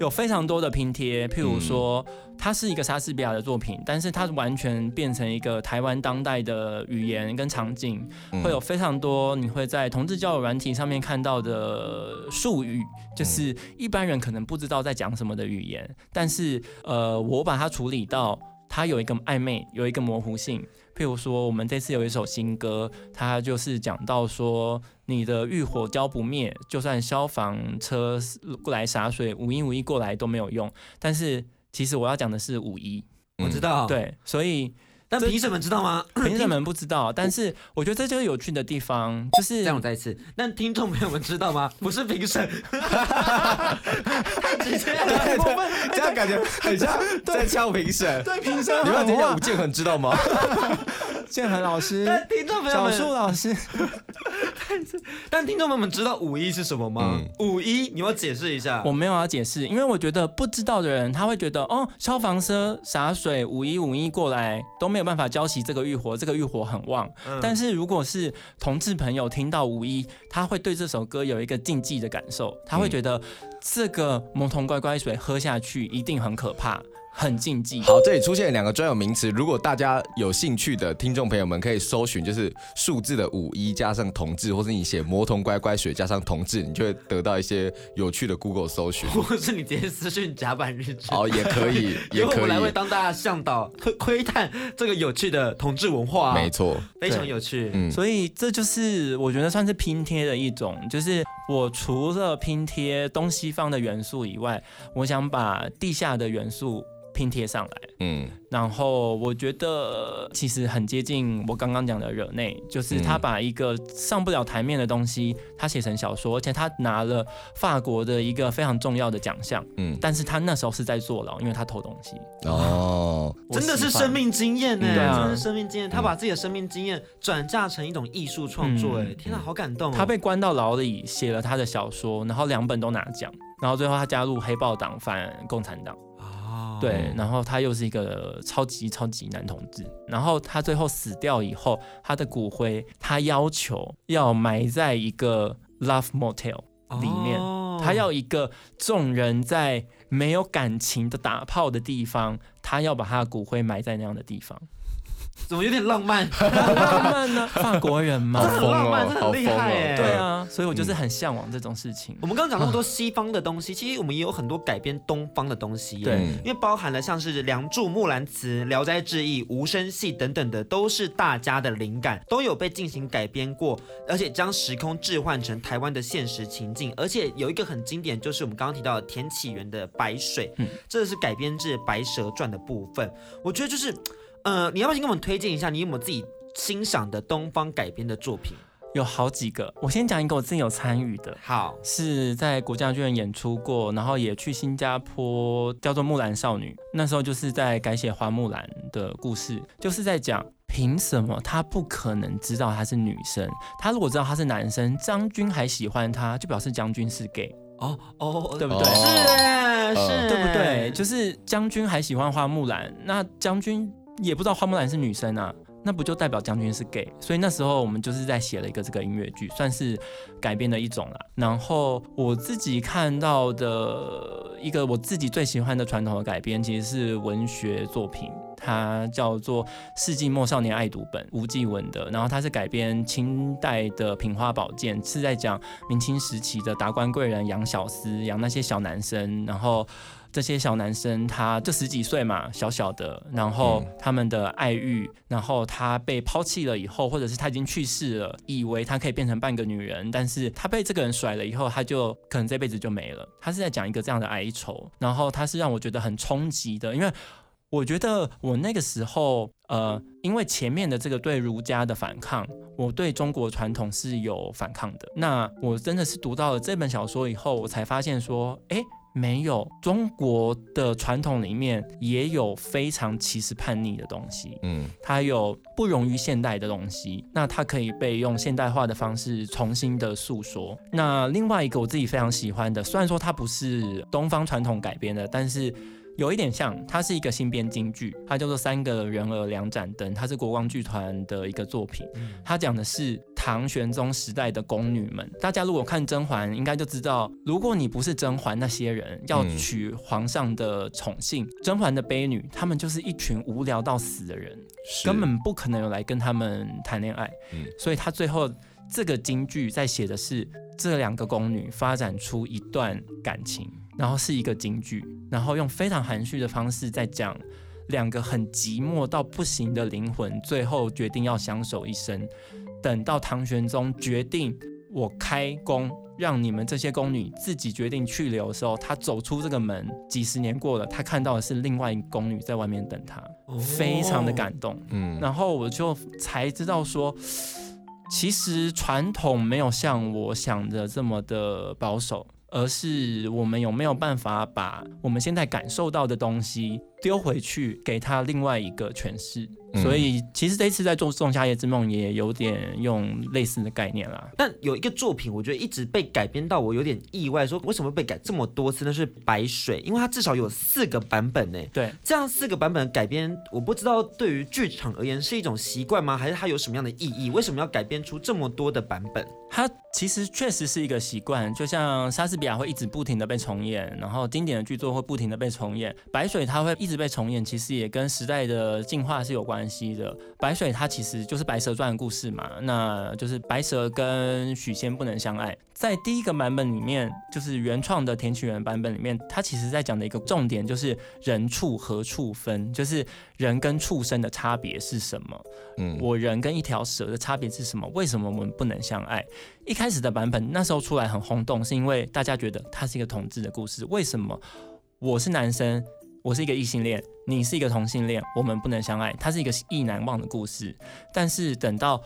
有非常多的拼贴，譬如说。它是一个莎士比亚的作品，但是它完全变成一个台湾当代的语言跟场景，会有非常多你会在同志交友软体上面看到的术语，就是一般人可能不知道在讲什么的语言，但是呃，我把它处理到它有一个暧昧，有一个模糊性。譬如说，我们这次有一首新歌，它就是讲到说，你的欲火浇不灭，就算消防车过来洒水，五一五一过来都没有用，但是。其实我要讲的是五一，我知道，对，所以但评审们知道吗？评审们不知道，但是我觉得这就是有趣的地方，就是让。我再一次，但听众朋友们知道吗？不是评审，太 直接了，太过分，这样感觉很像在敲评审。对评审，你们等一下吴建衡知道吗？建恒老师，听众朋友们，小树老师。但是，但听众朋友们知道五一是什么吗？嗯、五一，你要解释一下。我没有要解释，因为我觉得不知道的人他会觉得，哦，消防车洒水，五一五一过来都没有办法浇熄这个浴火，这个浴火很旺。嗯、但是如果是同志朋友听到五一，他会对这首歌有一个禁忌的感受，他会觉得这个魔童乖乖水喝下去一定很可怕。很禁忌。好，这里出现两个专有名词，如果大家有兴趣的听众朋友们可以搜寻，就是数字的五一加上同志，或是你写魔童乖乖水加上同志，你就会得到一些有趣的 Google 搜寻。或是你直接私讯甲板日志。哦，也可以，也可以。我来为当大家向导，窥窥探这个有趣的同志文化。没错，非常有趣。嗯，所以这就是我觉得算是拼贴的一种，就是我除了拼贴东西方的元素以外，我想把地下的元素。拼贴上来。嗯，然后我觉得其实很接近我刚刚讲的惹内，就是他把一个上不了台面的东西，他写成小说，而且他拿了法国的一个非常重要的奖项。嗯，但是他那时候是在坐牢，因为他偷东西。哦，真的是生命经验呢，对啊，真的是生命经验。他把自己的生命经验转嫁成一种艺术创作，哎，天哪，好感动。他被关到牢里，写了他的小说，然后两本都拿奖，然后最后他加入黑豹党，反共产党。对，然后他又是一个超级超级男同志，然后他最后死掉以后，他的骨灰他要求要埋在一个 Love Motel 里面，他要一个众人在没有感情的打炮的地方，他要把他的骨灰埋在那样的地方。怎么有点浪漫？浪漫呢？法国人嘛，很浪漫，这很厉害耶。对啊，所以我就是很向往这种事情。我们刚刚讲那么多西方的东西，其实我们也有很多改编东方的东西。对，因为包含了像是《梁祝》《木兰辞》《聊斋志异》《无声戏》等等的，都是大家的灵感，都有被进行改编过，而且将时空置换成台湾的现实情境。而且有一个很经典，就是我们刚刚提到的田启源的《白水》，这是改编自《白蛇传》的部分。我觉得就是。呃，你要不要先给我们推荐一下？你有没有自己欣赏的东方改编的作品？有好几个，我先讲一个我自己有参与的。好，是在国家剧院演出过，然后也去新加坡，叫做《木兰少女》。那时候就是在改写花木兰的故事，就是在讲凭什么他不可能知道她是女生？他如果知道她是男生，将军还喜欢她，就表示将军是 gay。哦哦，对不对？是是，对不对？就是将军还喜欢花木兰，那将军。也不知道花木兰是女生啊，那不就代表将军是 gay？所以那时候我们就是在写了一个这个音乐剧，算是改编的一种啦。然后我自己看到的一个我自己最喜欢的传统的改编，其实是文学作品，它叫做《世纪末少年爱读本》，吴继文的。然后它是改编清代的《品花宝鉴》，是在讲明清时期的达官贵人养小厮，养那些小男生，然后。这些小男生，他这十几岁嘛，小小的，然后他们的爱欲，然后他被抛弃了以后，或者是他已经去世了，以为他可以变成半个女人，但是他被这个人甩了以后，他就可能这辈子就没了。他是在讲一个这样的哀愁，然后他是让我觉得很冲击的，因为我觉得我那个时候，呃，因为前面的这个对儒家的反抗，我对中国传统是有反抗的。那我真的是读到了这本小说以后，我才发现说，哎。没有，中国的传统里面也有非常歧视叛逆的东西，嗯，它有不容于现代的东西，那它可以被用现代化的方式重新的诉说。那另外一个我自己非常喜欢的，虽然说它不是东方传统改编的，但是。有一点像，它是一个新编京剧，它叫做《三个人儿两盏灯》，它是国光剧团的一个作品。它讲的是唐玄宗时代的宫女们。大家如果看甄嬛，应该就知道，如果你不是甄嬛那些人要娶皇上的宠幸，甄嬛的悲女，她们就是一群无聊到死的人，根本不可能有来跟他们谈恋爱。所以他最后这个京剧在写的是这两个宫女发展出一段感情。然后是一个京剧，然后用非常含蓄的方式在讲两个很寂寞到不行的灵魂，最后决定要相守一生。等到唐玄宗决定我开宫，让你们这些宫女自己决定去留的时候，他走出这个门，几十年过了，他看到的是另外一个宫女在外面等他，非常的感动。嗯，然后我就才知道说，其实传统没有像我想的这么的保守。而是我们有没有办法把我们现在感受到的东西丢回去，给他另外一个诠释？所以其实这一次在做《仲夏夜之梦》也有点用类似的概念啦。但有一个作品，我觉得一直被改编到我有点意外，说为什么被改这么多次？那是《白水》，因为它至少有四个版本呢。对，这样四个版本的改编，我不知道对于剧场而言是一种习惯吗？还是它有什么样的意义？为什么要改编出这么多的版本？它其实确实是一个习惯，就像莎士比亚会一直不停的被重演，然后经典的剧作会不停的被重演，《白水》它会一直被重演，其实也跟时代的进化是有关系的。白水它其实就是《白蛇传》的故事嘛，那就是白蛇跟许仙不能相爱。在第一个版本里面，就是原创的田启源版本里面，它其实在讲的一个重点就是人畜何处分，就是人跟畜生的差别是什么？嗯，我人跟一条蛇的差别是什么？为什么我们不能相爱？一开始的版本那时候出来很轰动，是因为大家觉得它是一个同志的故事。为什么我是男生？我是一个异性恋，你是一个同性恋，我们不能相爱，它是一个意难忘的故事。但是等到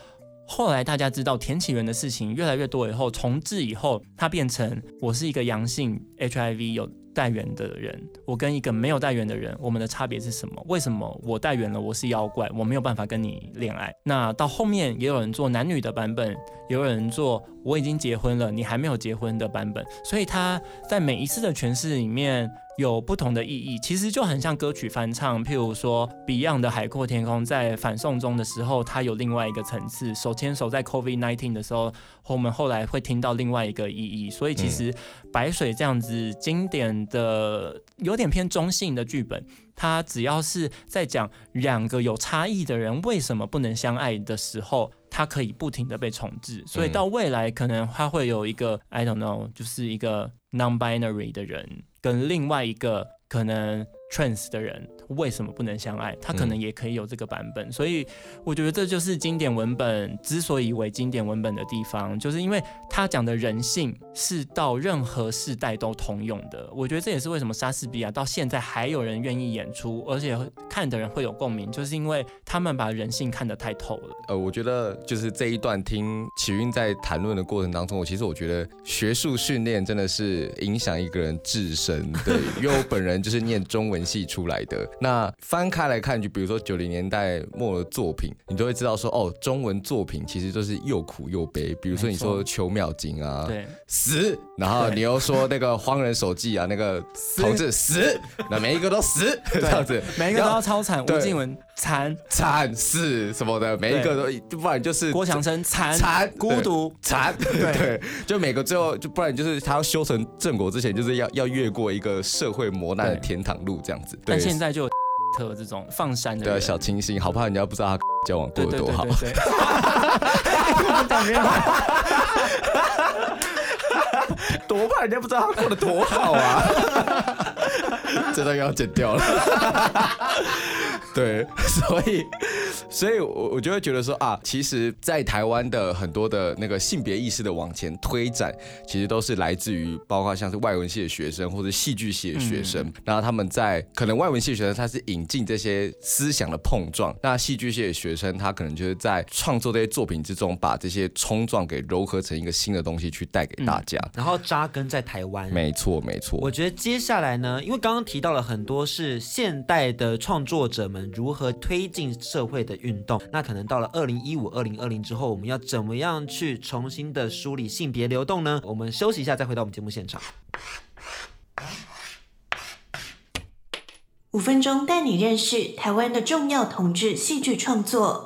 后来大家知道田启源的事情越来越多以后，重置以后，它变成我是一个阳性 HIV 有带源的人，我跟一个没有带源的人，我们的差别是什么？为什么我带原了，我是妖怪，我没有办法跟你恋爱？那到后面也有人做男女的版本，也有人做我已经结婚了，你还没有结婚的版本，所以他在每一次的诠释里面。有不同的意义，其实就很像歌曲翻唱。譬如说，Beyond 的《海阔天空》在反送中的时候，它有另外一个层次；手牵手在 COVID-19 的时候，我们后来会听到另外一个意义。所以，其实白水这样子经典的、有点偏中性的剧本，它只要是在讲两个有差异的人为什么不能相爱的时候，它可以不停的被重置。所以到未来，可能它会有一个 I don't know，就是一个 non-binary 的人。跟另外一个可能 trance 的人为什么不能相爱？他可能也可以有这个版本，嗯、所以我觉得这就是经典文本之所以为经典文本的地方，就是因为他讲的人性是到任何世代都通用的。我觉得这也是为什么莎士比亚到现在还有人愿意演出，而且看的人会有共鸣，就是因为他们把人性看得太透了。呃，我觉得就是这一段听启运在谈论的过程当中，我其实我觉得学术训练真的是影响一个人自身。对，因为我本人就是念中文系出来的。那翻开来看，就比如说九零年代末的作品，你都会知道说，哦，中文作品其实都是又苦又悲。比如说你说《邱妙金》啊，对，死，然后你又说那个《荒人手记》啊，那个同志死，那每一个都死，这样子，每一个都要超惨。吴静文惨。惨死什么的，每一个都，不然就是郭强生惨。惨孤独惨，对，就每个最后就不然就是他要修成正果之前，就是要要越过一个社会磨难的天堂路这样子。但现在就有特这种放山的，对，小清新，好怕人家不知道他 交往过得多好。多怕人家不知道他过得多好啊！这段要剪掉了。对，所以，所以我我就会觉得说啊，其实，在台湾的很多的那个性别意识的往前推展，其实都是来自于包括像是外文系的学生或者戏剧系的学生，然后他们在可能外文系的学生他是引进这些思想的碰撞，那戏剧系的学生他可能就是在创作这些作品之中，把这些冲撞给糅合成一个新的东西去带给大家，嗯、然后扎根在台湾。没错，没错。我觉得接下来呢，因为刚刚提到了很多是现代的创作者们。如何推进社会的运动？那可能到了二零一五、二零二零之后，我们要怎么样去重新的梳理性别流动呢？我们休息一下，再回到我们节目现场。五分钟带你认识台湾的重要同志戏剧创作。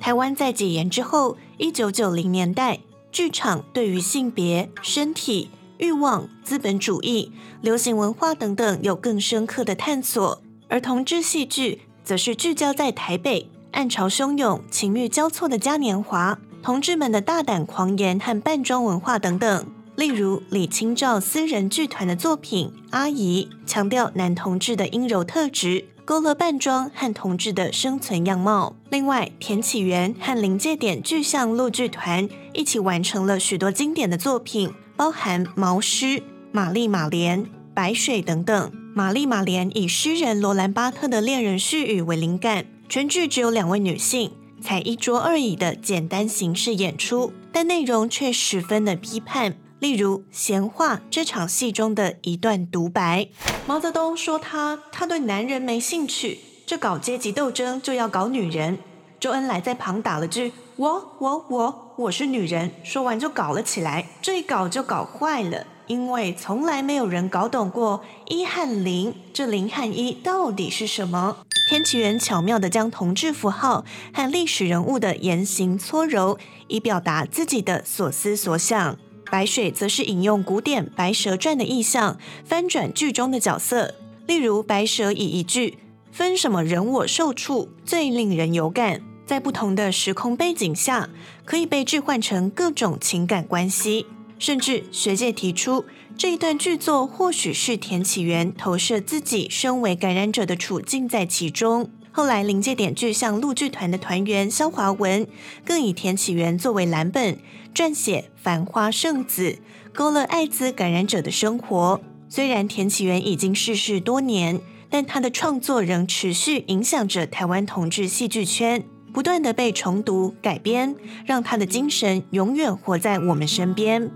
台湾在解严之后，一九九零年代，剧场对于性别、身体。欲望、资本主义、流行文化等等有更深刻的探索，而同志戏剧则是聚焦在台北暗潮汹涌、情欲交错的嘉年华，同志们的大胆狂言和扮装文化等等。例如李清照私人剧团的作品《阿姨》，强调男同志的阴柔特质，勾勒扮装和同志的生存样貌。另外，田启源和临界点剧象陆剧团一起完成了许多经典的作品。包含《毛诗》《玛丽玛莲》《白水》等等。《玛丽玛莲》以诗人罗兰巴特的恋人絮语为灵感，全剧只有两位女性，采一桌二椅的简单形式演出，但内容却十分的批判。例如《闲话》这场戏中的一段独白：毛泽东说他他对男人没兴趣，这搞阶级斗争就要搞女人。周恩来在旁打了句。我我我我是女人，说完就搞了起来，这一搞就搞坏了，因为从来没有人搞懂过一和零，这零和一到底是什么？天启源巧妙地将同志符号和历史人物的言行搓揉，以表达自己的所思所想。白水则是引用古典《白蛇传》的意象，翻转剧中的角色，例如白蛇以一句“分什么人我受处”最令人有感。在不同的时空背景下，可以被置换成各种情感关系，甚至学界提出这一段剧作或许是田启源投射自己身为感染者的处境在其中。后来临界点剧象陆剧团的团员萧华文更以田启源作为蓝本，撰写《繁花圣子》，勾勒艾滋感染者的生活。虽然田启源已经逝世多年，但他的创作仍持续影响着台湾同志戏剧圈，不断的被重读改编，让他的精神永远活在我们身边。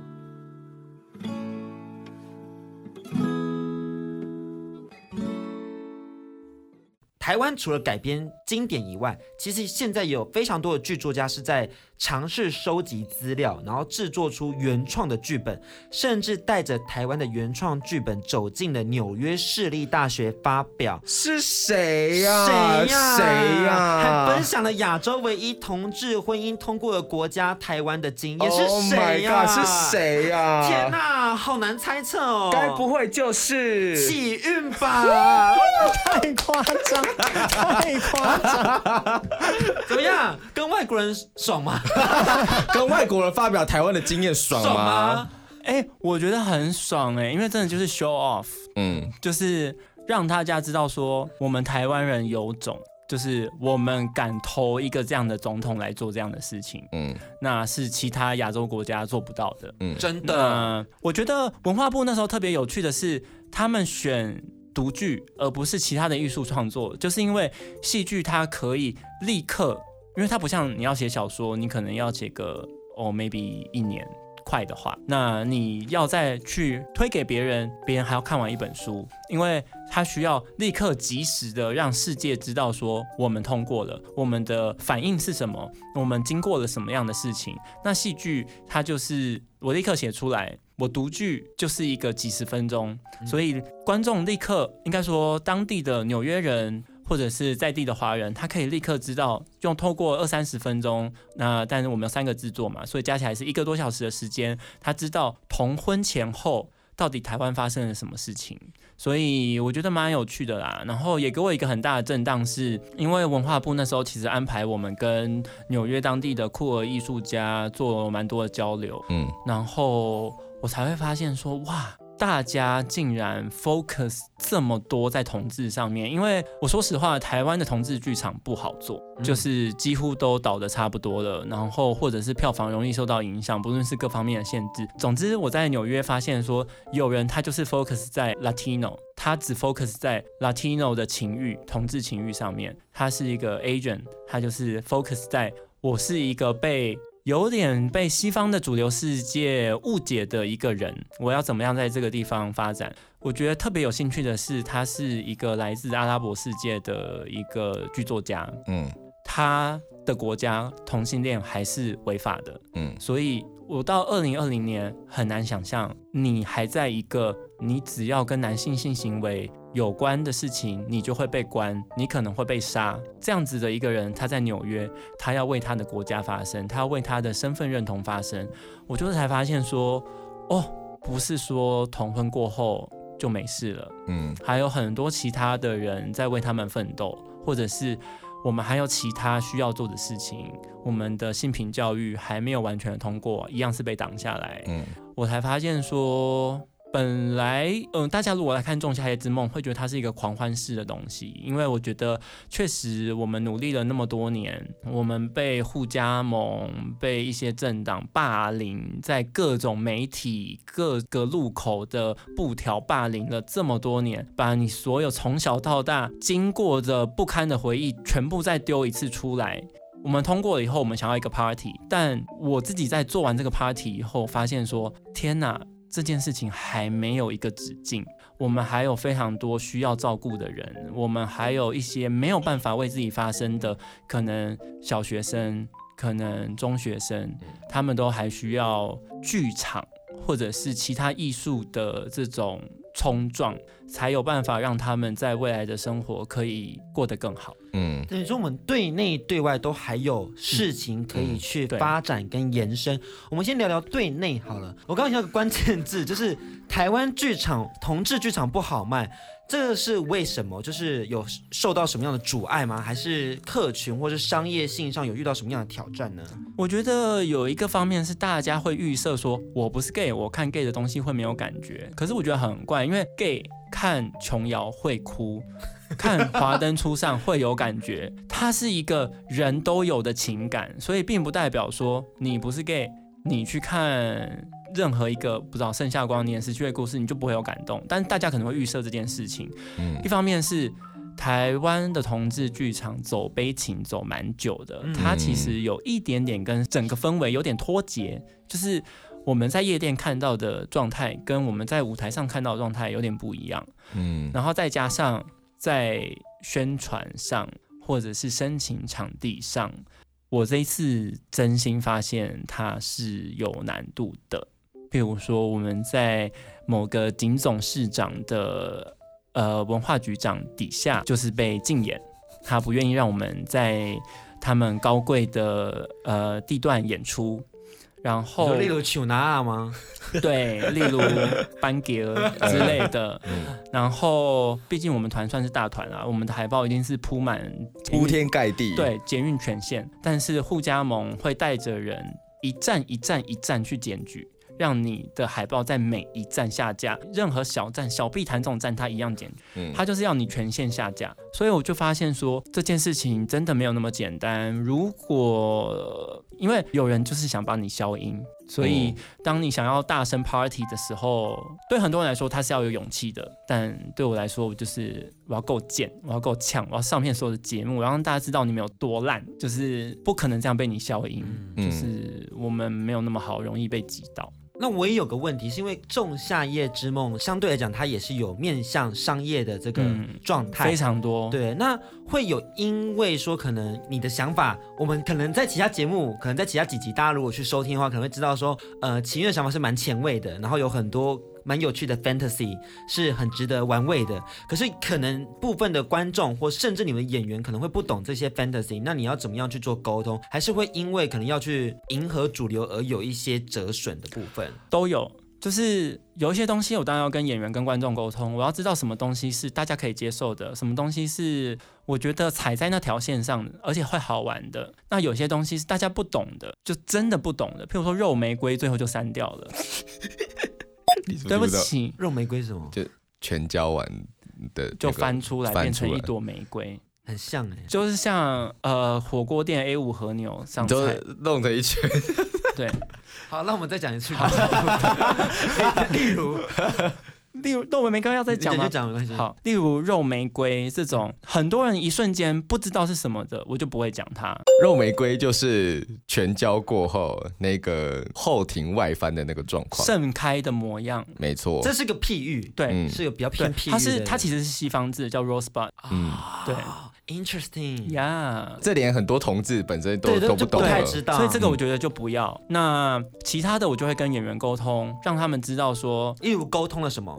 台湾除了改编经典以外，其实现在有非常多的剧作家是在尝试收集资料，然后制作出原创的剧本，甚至带着台湾的原创剧本走进了纽约市立大学发表。是谁呀？谁呀？谁呀？还分享了亚洲唯一同志婚姻通过的国家台湾的经验。是谁呀？是谁呀？天哪，好难猜测哦。该不会就是启运吧？太夸张。太夸张！怎么样？跟外国人爽吗？跟外国人发表台湾的经验爽吗？哎、欸，我觉得很爽哎、欸，因为真的就是 show off，嗯，就是让大家知道说我们台湾人有种，就是我们敢投一个这样的总统来做这样的事情，嗯，那是其他亚洲国家做不到的，嗯，真的。我觉得文化部那时候特别有趣的是，他们选。独剧，而不是其他的艺术创作，就是因为戏剧它可以立刻，因为它不像你要写小说，你可能要写个哦，maybe 一年快的话，那你要再去推给别人，别人还要看完一本书，因为它需要立刻及时的让世界知道说我们通过了，我们的反应是什么，我们经过了什么样的事情。那戏剧它就是我立刻写出来。我读剧就是一个几十分钟，所以观众立刻应该说当地的纽约人或者是在地的华人，他可以立刻知道用透过二三十分钟，那但是我们有三个制作嘛，所以加起来是一个多小时的时间，他知道同婚前后到底台湾发生了什么事情，所以我觉得蛮有趣的啦。然后也给我一个很大的震荡，是因为文化部那时候其实安排我们跟纽约当地的酷儿艺术家做蛮多的交流，嗯，然后。我才会发现说，哇，大家竟然 focus 这么多在同志上面。因为我说实话，台湾的同志剧场不好做，就是几乎都倒的差不多了，然后或者是票房容易受到影响，不论是各方面的限制。总之，我在纽约发现说，有人他就是 focus 在 Latino，他只 focus 在 Latino 的情欲、同志情欲上面。他是一个 agent，他就是 focus 在我是一个被。有点被西方的主流世界误解的一个人，我要怎么样在这个地方发展？我觉得特别有兴趣的是，他是一个来自阿拉伯世界的一个剧作家，嗯，他的国家同性恋还是违法的，嗯，所以我到二零二零年很难想象，你还在一个你只要跟男性性行为。有关的事情，你就会被关，你可能会被杀。这样子的一个人，他在纽约，他要为他的国家发声，他要为他的身份认同发声。我就是才发现说，哦，不是说同婚过后就没事了，嗯，还有很多其他的人在为他们奋斗，或者是我们还有其他需要做的事情。我们的性平教育还没有完全通过，一样是被挡下来。嗯，我才发现说。本来，嗯、大家如果来看《仲夏夜之梦》，会觉得它是一个狂欢式的东西，因为我觉得确实我们努力了那么多年，我们被互加盟、被一些政党霸凌，在各种媒体、各个路口的布条霸凌了这么多年，把你所有从小到大经过的不堪的回忆全部再丢一次出来。我们通过了以后，我们想要一个 party，但我自己在做完这个 party 以后，发现说，天哪！这件事情还没有一个止境，我们还有非常多需要照顾的人，我们还有一些没有办法为自己发声的，可能小学生，可能中学生，他们都还需要剧场或者是其他艺术的这种冲撞，才有办法让他们在未来的生活可以过得更好。嗯，等于说我们对内对外都还有事情可以去发展跟延伸。嗯嗯、我们先聊聊对内好了。我刚刚想到个关键字，就是台湾剧场同志剧场不好卖，这个是为什么？就是有受到什么样的阻碍吗？还是客群或是商业性上有遇到什么样的挑战呢？我觉得有一个方面是大家会预设说，我不是 gay，我看 gay 的东西会没有感觉。可是我觉得很怪，因为 gay 看琼瑶会哭。看华灯初上会有感觉，它是一个人都有的情感，所以并不代表说你不是 gay，你去看任何一个不知道《盛夏光年》失去的故事，你就不会有感动。但大家可能会预设这件事情。嗯，一方面是台湾的同志剧场走悲情走蛮久的，它其实有一点点跟整个氛围有点脱节，就是我们在夜店看到的状态跟我们在舞台上看到的状态有点不一样。嗯，然后再加上在宣传上或者是申请场地上。我这一次真心发现它是有难度的，比如说我们在某个警总市长的呃文化局长底下，就是被禁演，他不愿意让我们在他们高贵的呃地段演出。然后，例如丘娜吗？对，例如班杰 之类的。然后，毕竟我们团算是大团啊，我们的海报一定是铺满铺天盖地。对，捷运全线。但是互加盟会带着人一站一站一站去检举。让你的海报在每一站下架，任何小站、小碧潭这种站，它一样剪，它就是要你全线下架。所以我就发现说，这件事情真的没有那么简单。如果因为有人就是想帮你消音，所以当你想要大声 party 的时候，对很多人来说他是要有勇气的，但对我来说，我就是我要够贱，我要够呛，我要上片所有的节目，我要让大家知道你们有多烂，就是不可能这样被你消音，就是我们没有那么好，容易被击倒。那我也有个问题，是因为《仲夏夜之梦》相对来讲，它也是有面向商业的这个状态、嗯、非常多。对，那会有因为说可能你的想法，我们可能在其他节目，可能在其他几集，大家如果去收听的话，可能会知道说，呃，秦月的想法是蛮前卫的，然后有很多。蛮有趣的 fantasy 是很值得玩味的，可是可能部分的观众或甚至你们演员可能会不懂这些 fantasy，那你要怎么样去做沟通？还是会因为可能要去迎合主流而有一些折损的部分？都有，就是有一些东西我当然要跟演员跟观众沟通，我要知道什么东西是大家可以接受的，什么东西是我觉得踩在那条线上而且会好玩的。那有些东西是大家不懂的，就真的不懂的，譬如说肉玫瑰最后就删掉了。对不起，肉玫瑰什么？就全浇完的，就翻出来变成一朵玫瑰，很像哎，就是像呃火锅店 A 五和牛上菜弄成一圈。对，好，那我们再讲一次。例如。例如肉玫瑰要再讲吗？讲好，例如肉玫瑰这种，很多人一瞬间不知道是什么的，我就不会讲它。肉玫瑰就是全交过后那个后庭外翻的那个状况，盛开的模样。没错，这是个譬喻，对，嗯、是个比较偏僻。它是它其实是西方字，叫 rosebud。嗯，对。Interesting 呀，这连很多同志本身都都不懂，不太知道，所以这个我觉得就不要。嗯、那其他的我就会跟演员沟通，让他们知道说，例如沟通了什么？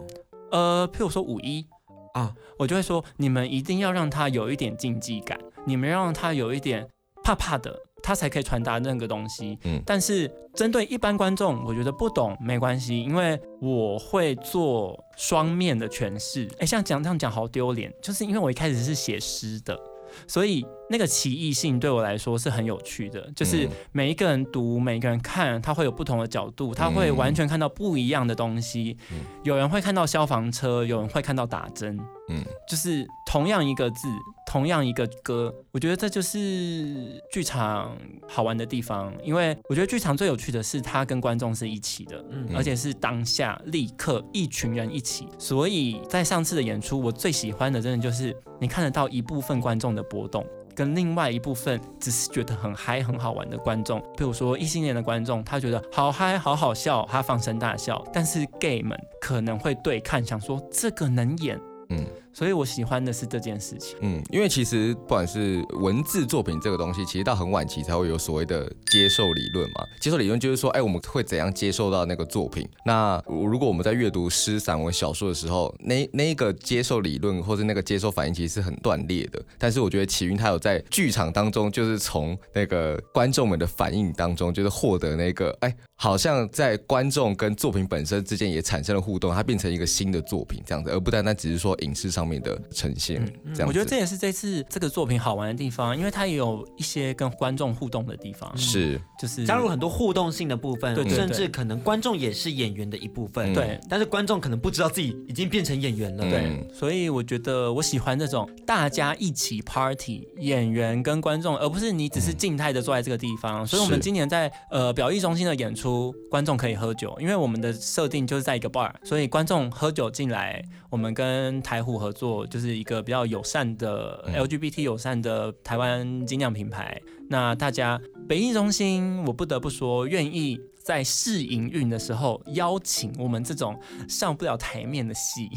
呃，譬如说五一啊，我就会说，你们一定要让他有一点竞技感，你们让他有一点怕怕的。他才可以传达那个东西。嗯，但是针对一般观众，我觉得不懂没关系，因为我会做双面的诠释。哎，像讲这样讲好丢脸，就是因为我一开始是写诗的，所以那个奇异性对我来说是很有趣的。就是每一个人读，每一个人看，他会有不同的角度，他会完全看到不一样的东西。有人会看到消防车，有人会看到打针。嗯，就是同样一个字。同样一个歌，我觉得这就是剧场好玩的地方，因为我觉得剧场最有趣的是它跟观众是一起的，嗯，而且是当下立刻一群人一起。所以在上次的演出，我最喜欢的真的就是你看得到一部分观众的波动，跟另外一部分只是觉得很嗨很好玩的观众。比如说异性恋的观众，他觉得好嗨好好笑，他放声大笑，但是 gay 们可能会对看，想说这个能演，嗯。所以我喜欢的是这件事情。嗯，因为其实不管是文字作品这个东西，其实到很晚期才会有所谓的接受理论嘛。接受理论就是说，哎，我们会怎样接受到那个作品？那如果我们在阅读诗、散文、小说的时候，那那一个接受理论或者那个接受反应，其实是很断裂的。但是我觉得齐云他有在剧场当中，就是从那个观众们的反应当中，就是获得那个，哎，好像在观众跟作品本身之间也产生了互动，它变成一个新的作品这样子，而不单单只是说影视上。上面的呈现。嗯、这样，我觉得这也是这次这个作品好玩的地方，因为它也有一些跟观众互动的地方，是。就是加入很多互动性的部分，对对对，甚至可能观众也是演员的一部分，对，但是观众可能不知道自己已经变成演员了，对，所以我觉得我喜欢这种大家一起 party，演员跟观众，而不是你只是静态的坐在这个地方。所以我们今年在呃表艺中心的演出，观众可以喝酒，因为我们的设定就是在一个 bar，所以观众喝酒进来，我们跟台虎合作，就是一个比较友善的 LGBT 友善的台湾精酿品牌。那大家北艺中心，我不得不说，愿意在试营运的时候邀请我们这种上不了台面的戏，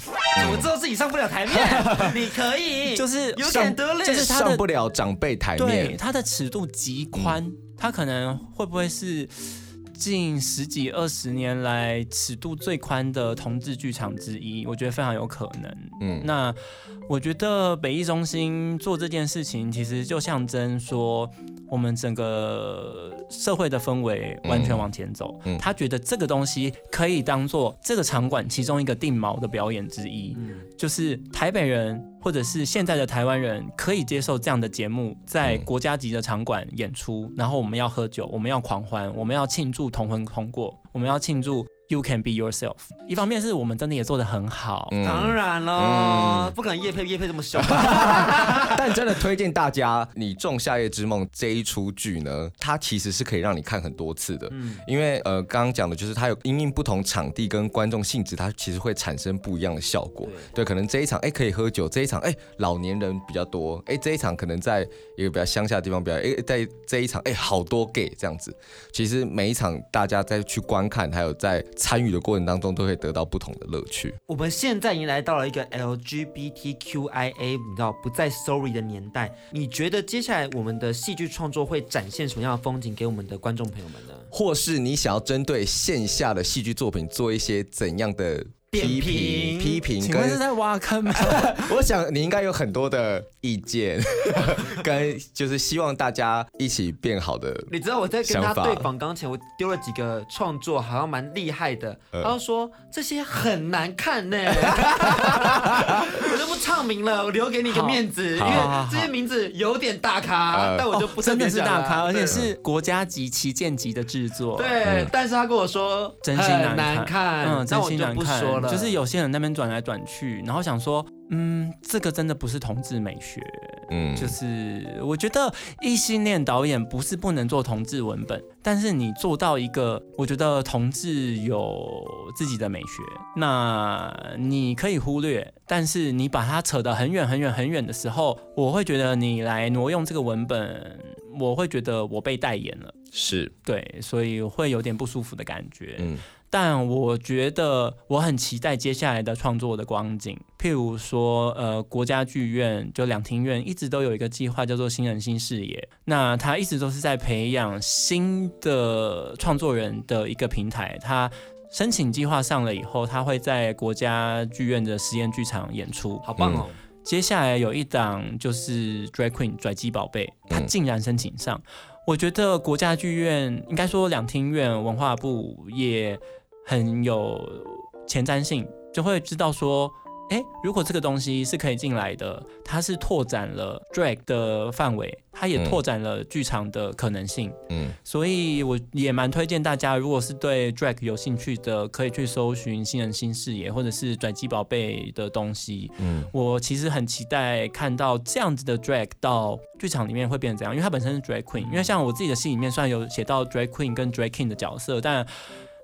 我知道自己上不了台面，你可以，就是有点得力，就是他上不了长辈台面，对，它的尺度极宽，他可能会不会是？近十几二十年来尺度最宽的同志剧场之一，我觉得非常有可能。嗯，那我觉得北艺中心做这件事情，其实就象征说，我们整个社会的氛围完全往前走。嗯，他觉得这个东西可以当做这个场馆其中一个定锚的表演之一，嗯，就是台北人。或者是现在的台湾人可以接受这样的节目在国家级的场馆演出，然后我们要喝酒，我们要狂欢，我们要庆祝同婚通过，我们要庆祝。You can be yourself。一方面是我们真的也做得很好，嗯、当然喽，嗯、不可能叶配叶配这么凶。但真的推荐大家，你《仲夏夜之梦》这一出剧呢，它其实是可以让你看很多次的。嗯，因为呃，刚刚讲的就是它有因应不同场地跟观众性质，它其实会产生不一样的效果。对，对，可能这一场哎可以喝酒，这一场哎老年人比较多，哎这一场可能在一个比较乡下的地方比较，哎在这一场哎好多 gay 这样子。其实每一场大家再去观看，还有在参与的过程当中，都会得到不同的乐趣。我们现在已经来到了一个 LGBTQIA，你知道不再 sorry 的年代。你觉得接下来我们的戏剧创作会展现什么样的风景给我们的观众朋友们呢？或是你想要针对线下的戏剧作品做一些怎样的？批评批评，请问是在挖坑吗？我想你应该有很多的意见，跟就是希望大家一起变好的。你知道我在跟他对访刚前，我丢了几个创作，好像蛮厉害的。他就说这些很难看呢，我就不唱名了，我留给你个面子，因为这些名字有点大咖，但我就不真的是大咖，而且是国家级旗舰级的制作。对，但是他跟我说真心难看，嗯，真心难看。就是有些人那边转来转去，然后想说，嗯，这个真的不是同志美学，嗯，就是我觉得异性恋导演不是不能做同志文本，但是你做到一个，我觉得同志有自己的美学，那你可以忽略，但是你把它扯得很远很远很远的时候，我会觉得你来挪用这个文本，我会觉得我被代言了，是。对，所以会有点不舒服的感觉，嗯。但我觉得我很期待接下来的创作的光景，譬如说，呃，国家剧院就两厅院一直都有一个计划叫做“新人新视野”，那他一直都是在培养新的创作人的一个平台。他申请计划上了以后，他会在国家剧院的实验剧场演出，好棒哦！接下来有一档就是 Drag Queen 拽鸡宝贝，他竟然申请上。我觉得国家剧院应该说两厅院文化部也很有前瞻性，就会知道说，哎，如果这个东西是可以进来的，它是拓展了 drag 的范围，它也拓展了剧场的可能性。嗯，所以我也蛮推荐大家，如果是对 drag 有兴趣的，可以去搜寻新人新视野或者是转机宝贝的东西。嗯，我其实很期待看到这样子的 drag 到。剧场里面会变成怎样？因为它本身是 drag queen，因为像我自己的戏里面虽然有写到 drag queen 跟 drag king 的角色，但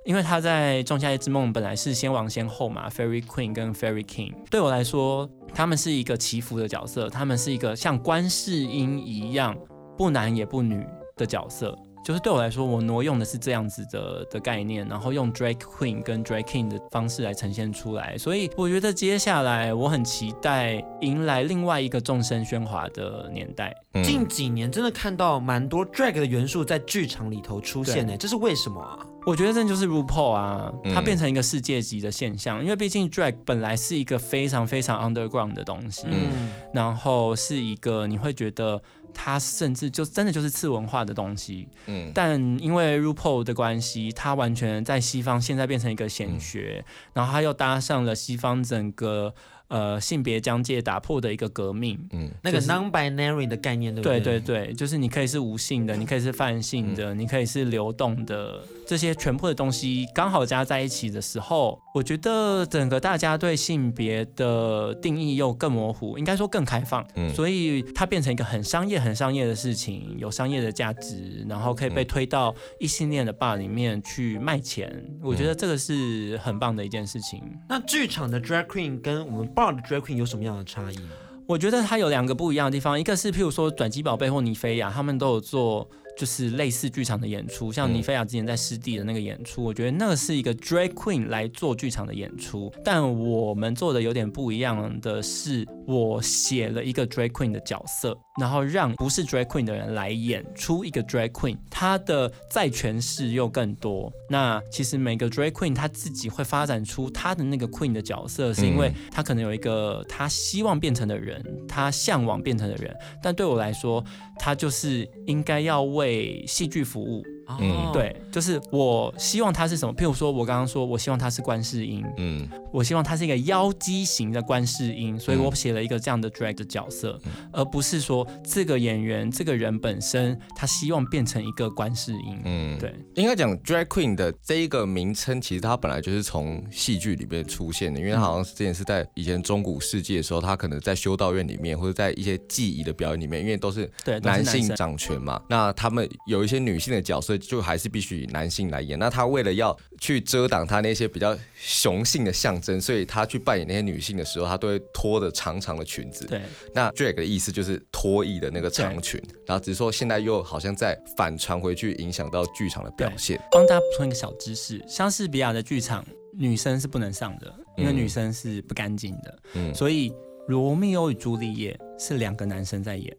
因为他在《仲夏夜之梦》本来是先王先后嘛，fairy queen 跟 fairy king，对我来说，他们是一个祈福的角色，他们是一个像观世音一样不男也不女的角色。就是对我来说，我挪用的是这样子的的概念，然后用 drag queen 跟 drag king 的方式来呈现出来。所以我觉得接下来我很期待迎来另外一个众生喧哗的年代。嗯、近几年真的看到蛮多 drag 的元素在剧场里头出现呢，对这是为什么啊？我觉得这就是 RuPaul 啊，它变成一个世界级的现象，嗯、因为毕竟 drag 本来是一个非常非常 underground 的东西，嗯，然后是一个你会觉得。它甚至就真的就是次文化的东西，嗯，但因为 RuPaul 的关系，它完全在西方现在变成一个显学，嗯、然后它又搭上了西方整个呃性别疆界打破的一个革命。嗯，那个 non-binary 的概念，对不对？对对对，就是你可以是无性的，你可以是泛性的，嗯、你可以是流动的，这些全部的东西刚好加在一起的时候，我觉得整个大家对性别的定义又更模糊，应该说更开放。嗯，所以它变成一个很商业、很商业的事情，有商业的价值，然后可以被推到异性恋的 bar 里面去卖钱。我觉得这个是很棒的一件事情。那剧场的 drag queen 跟我们 bar 的 drag queen 有什么样的差异？我觉得它有两个不一样的地方，一个是譬如说转机宝贝或尼菲亚，他们都有做。就是类似剧场的演出，像尼菲亚之前在湿地的那个演出，嗯、我觉得那个是一个 drag queen 来做剧场的演出。但我们做的有点不一样的是，我写了一个 drag queen 的角色，然后让不是 drag queen 的人来演出一个 drag queen，他的再诠释又更多。那其实每个 drag queen 他自己会发展出他的那个 queen 的角色，是因为他可能有一个他希望变成的人，他向往变成的人。但对我来说，他就是应该要为为戏剧服务。嗯，对，就是我希望他是什么？譬如说，我刚刚说，我希望他是观世音，嗯，我希望他是一个妖姬型的观世音，所以我写了一个这样的 drag 的角色，嗯、而不是说这个演员这个人本身他希望变成一个观世音，嗯，对，应该讲 drag queen 的这一个名称，其实它本来就是从戏剧里面出现的，因为它好像是之前是在以前中古世纪的时候，他可能在修道院里面或者在一些技艺的表演里面，因为都是男性掌权嘛，那他们有一些女性的角色。就还是必须以男性来演。那他为了要去遮挡他那些比较雄性的象征，所以他去扮演那些女性的时候，他都会拖着长长的裙子。对，那 drag 的意思就是脱衣的那个长裙。然后只是说现在又好像在反传回去，影响到剧场的表现。帮大家补充一个小知识：莎士比亚的剧场，女生是不能上的，因为女生是不干净的。嗯，所以罗密欧与朱丽叶是两个男生在演。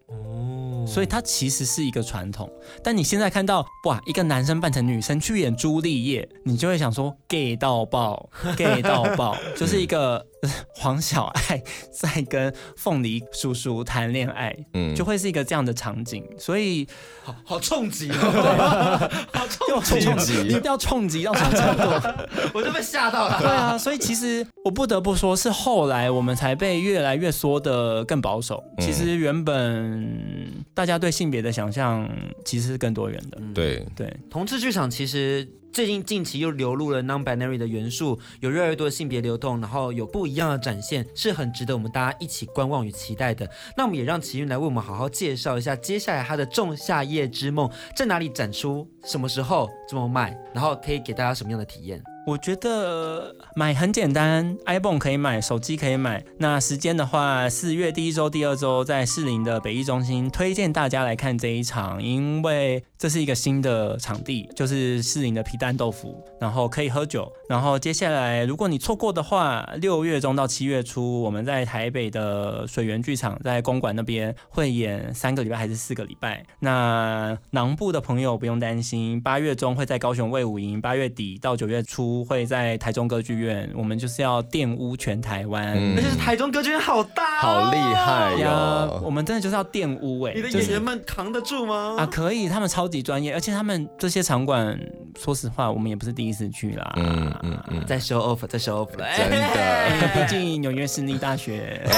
哦。所以它其实是一个传统，但你现在看到哇，一个男生扮成女生去演朱丽叶，你就会想说 gay 到爆，gay 到爆，就是一个 黄小爱在跟凤梨叔叔谈恋爱，嗯，就会是一个这样的场景，所以好好冲击哦，好冲击，你不要冲击到什么程度？我就被吓到了。对啊，所以其实我不得不说，是后来我们才被越来越说的更保守。其实原本。大家对性别的想象其实是更多元的。对、嗯、对，同志剧场其实最近近期又流入了 non-binary 的元素，有越来越多的性别流动，然后有不一样的展现，是很值得我们大家一起观望与期待的。那我们也让奇云来为我们好好介绍一下，接下来他的《仲夏夜之梦》在哪里展出，什么时候这么卖，然后可以给大家什么样的体验？我觉得买很简单，iPhone 可以买，手机可以买。那时间的话，四月第一周、第二周在士林的北艺中心，推荐大家来看这一场，因为这是一个新的场地，就是士林的皮蛋豆腐，然后可以喝酒。然后接下来，如果你错过的话，六月中到七月初，我们在台北的水源剧场，在公馆那边会演三个礼拜还是四个礼拜？那南部的朋友不用担心，八月中会在高雄卫武营，八月底到九月初。会在台中歌剧院，我们就是要玷污全台湾。而且是台中歌剧院好大，好厉害呀！我们真的就是要玷污哎！你的演员们扛得住吗？啊，可以，他们超级专业，而且他们这些场馆，说实话，我们也不是第一次去啦。嗯嗯嗯，在 show off，在 show off，真的，毕竟纽约市立大学，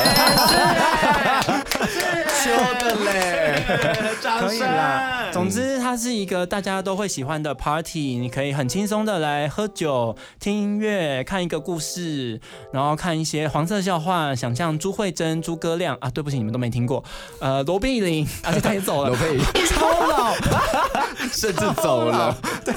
嘞，可以啦。总之，它是一个大家都会喜欢的 party，你可以很轻松的来喝酒。听音乐，看一个故事，然后看一些黄色笑话，想象朱慧珍、诸葛亮啊，对不起，你们都没听过。呃，罗碧玲，而且他也走了，罗碧玲超老，甚至走了。对，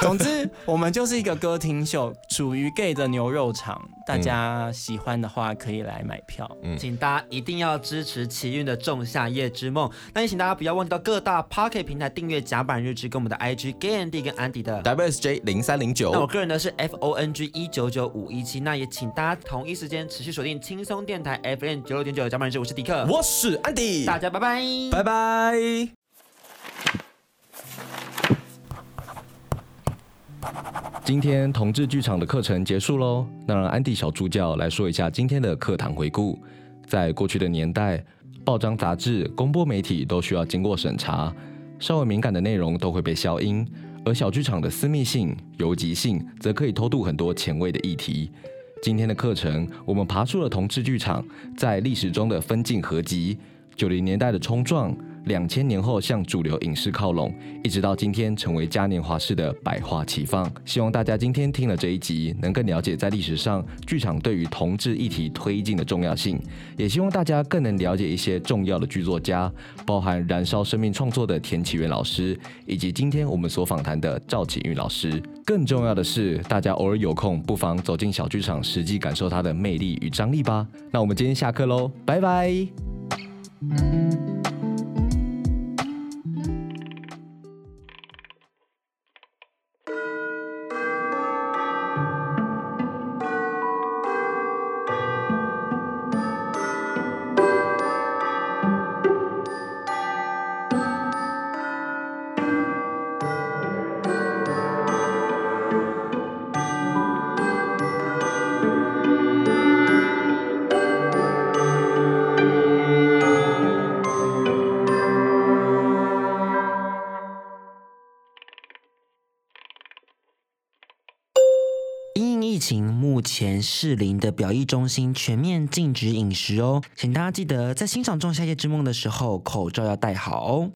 总之我们就是一个歌厅秀，属于 gay 的牛肉场。大家喜欢的话可以来买票，嗯，请大家一定要支持奇运的《仲夏夜之梦》。那也请大家不要忘记到各大 Pocket 平台订阅甲板日志跟我们的 IG Gay Andy 跟安迪的 WSJ 零三零九。那我个人呢是 FONG 一九九五一七。那也请大家同一时间持续锁定轻松电台 FM 九六点九甲板日志。我是迪克，我是安迪，大家拜拜，拜拜。今天同志剧场的课程结束喽，那让安迪小助教来说一下今天的课堂回顾。在过去的年代，报章杂志、公播媒体都需要经过审查，稍微敏感的内容都会被消音，而小剧场的私密性、游击性则可以偷渡很多前卫的议题。今天的课程，我们爬出了同志剧场在历史中的分镜合集，九零年代的冲撞。两千年后向主流影视靠拢，一直到今天成为嘉年华式的百花齐放。希望大家今天听了这一集，能更了解在历史上剧场对于同志议题推进的重要性，也希望大家更能了解一些重要的剧作家，包含燃烧生命创作的田启源老师，以及今天我们所访谈的赵启玉老师。更重要的是，大家偶尔有空，不妨走进小剧场，实际感受它的魅力与张力吧。那我们今天下课喽，拜拜。前士林的表意中心全面禁止饮食哦，请大家记得在欣赏《仲夏夜之梦》的时候，口罩要戴好哦。